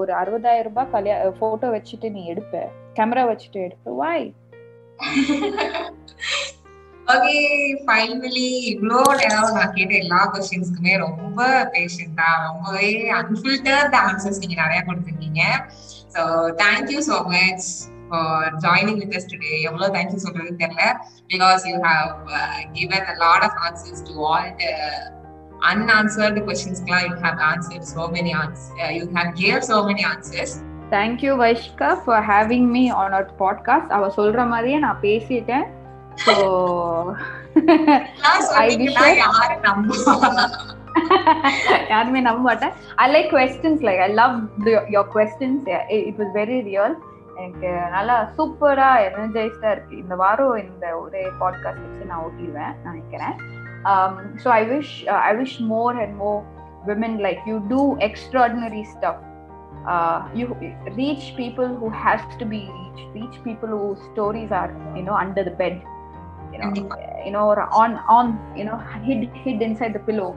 ஒரு அறுபதாயிரம் ரூபாய் கல்யா போட்டோ வச்சுட்டு நீ எடுப்ப. கேமரா வச்சுட்டு எடுப்ப. வாய் ஓகே ஃபைனலி இவ்வளோ நேரம் நான் கேட்ட எல்லா கொஸ்டின்ஸ்க்குமே ரொம்ப பேஷண்டா ரொம்பவே அன்ஃபில்டர்ட் ஆன்சர்ஸ் நீங்க நிறைய கொடுத்துருக்கீங்க. So thank you so much for joining with us today எவ்வளோ தேங்க்யூ சொல்றதுன்னு தெரியல. Because you have given a lot of answers to all the unanswered questions you have answered so many answers uh, you have gave so many answers. Thank you Vaishka for having me on our podcast அவ சொல்ற மாதிரியே நான் பேசிட்டேன். So நான் சொன்னீங்கன்னா wish- யாரு நம்புவா *laughs* யாருமே நம்ப மாட்டேன். I like questions like I love your questions it was very real எனக்கு நல்லா சூப்பரா எனர்ஜைஸ்டா இருக்கு இந்த வாரம் இந்த ஒரே பாட்காஸ்ட் வச்சு நான் ஓட்டிடுவேன் நினைக்கிறேன் so I wish I wish more and more women like you do extraordinary stuff uh, you reach people who has to be reached reach people whose stories are you know under the bed you know கண்டிப்பா. you know or on on you know hid hid inside the pillow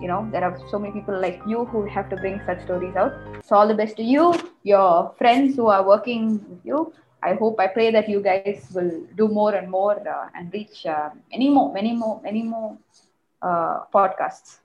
you know there are so many people like you who have to bring such stories out so all the best to you your friends who are working with you i hope i pray that you guys will do more and more uh, and reach uh, many more many more many more uh, podcasts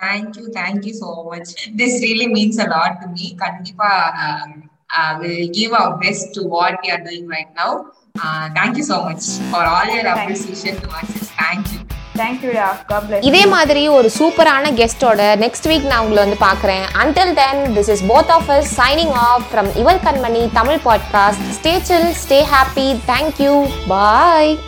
Thank you, thank you so much. This really means a lot to me. Kandipa um, uh, will give our best to what we are doing right now. Uh, thank you so much for all your appreciation to us. Thank you. Thank you yeah god bless இதே மாதிரி ஒரு சூப்பரான கெஸ்டோட next week நான் உங்களை வந்து பார்க்குறேன். Until then this is both of us signing off from இவள் Kanmani Tamil podcast stay chill stay happy thank you bye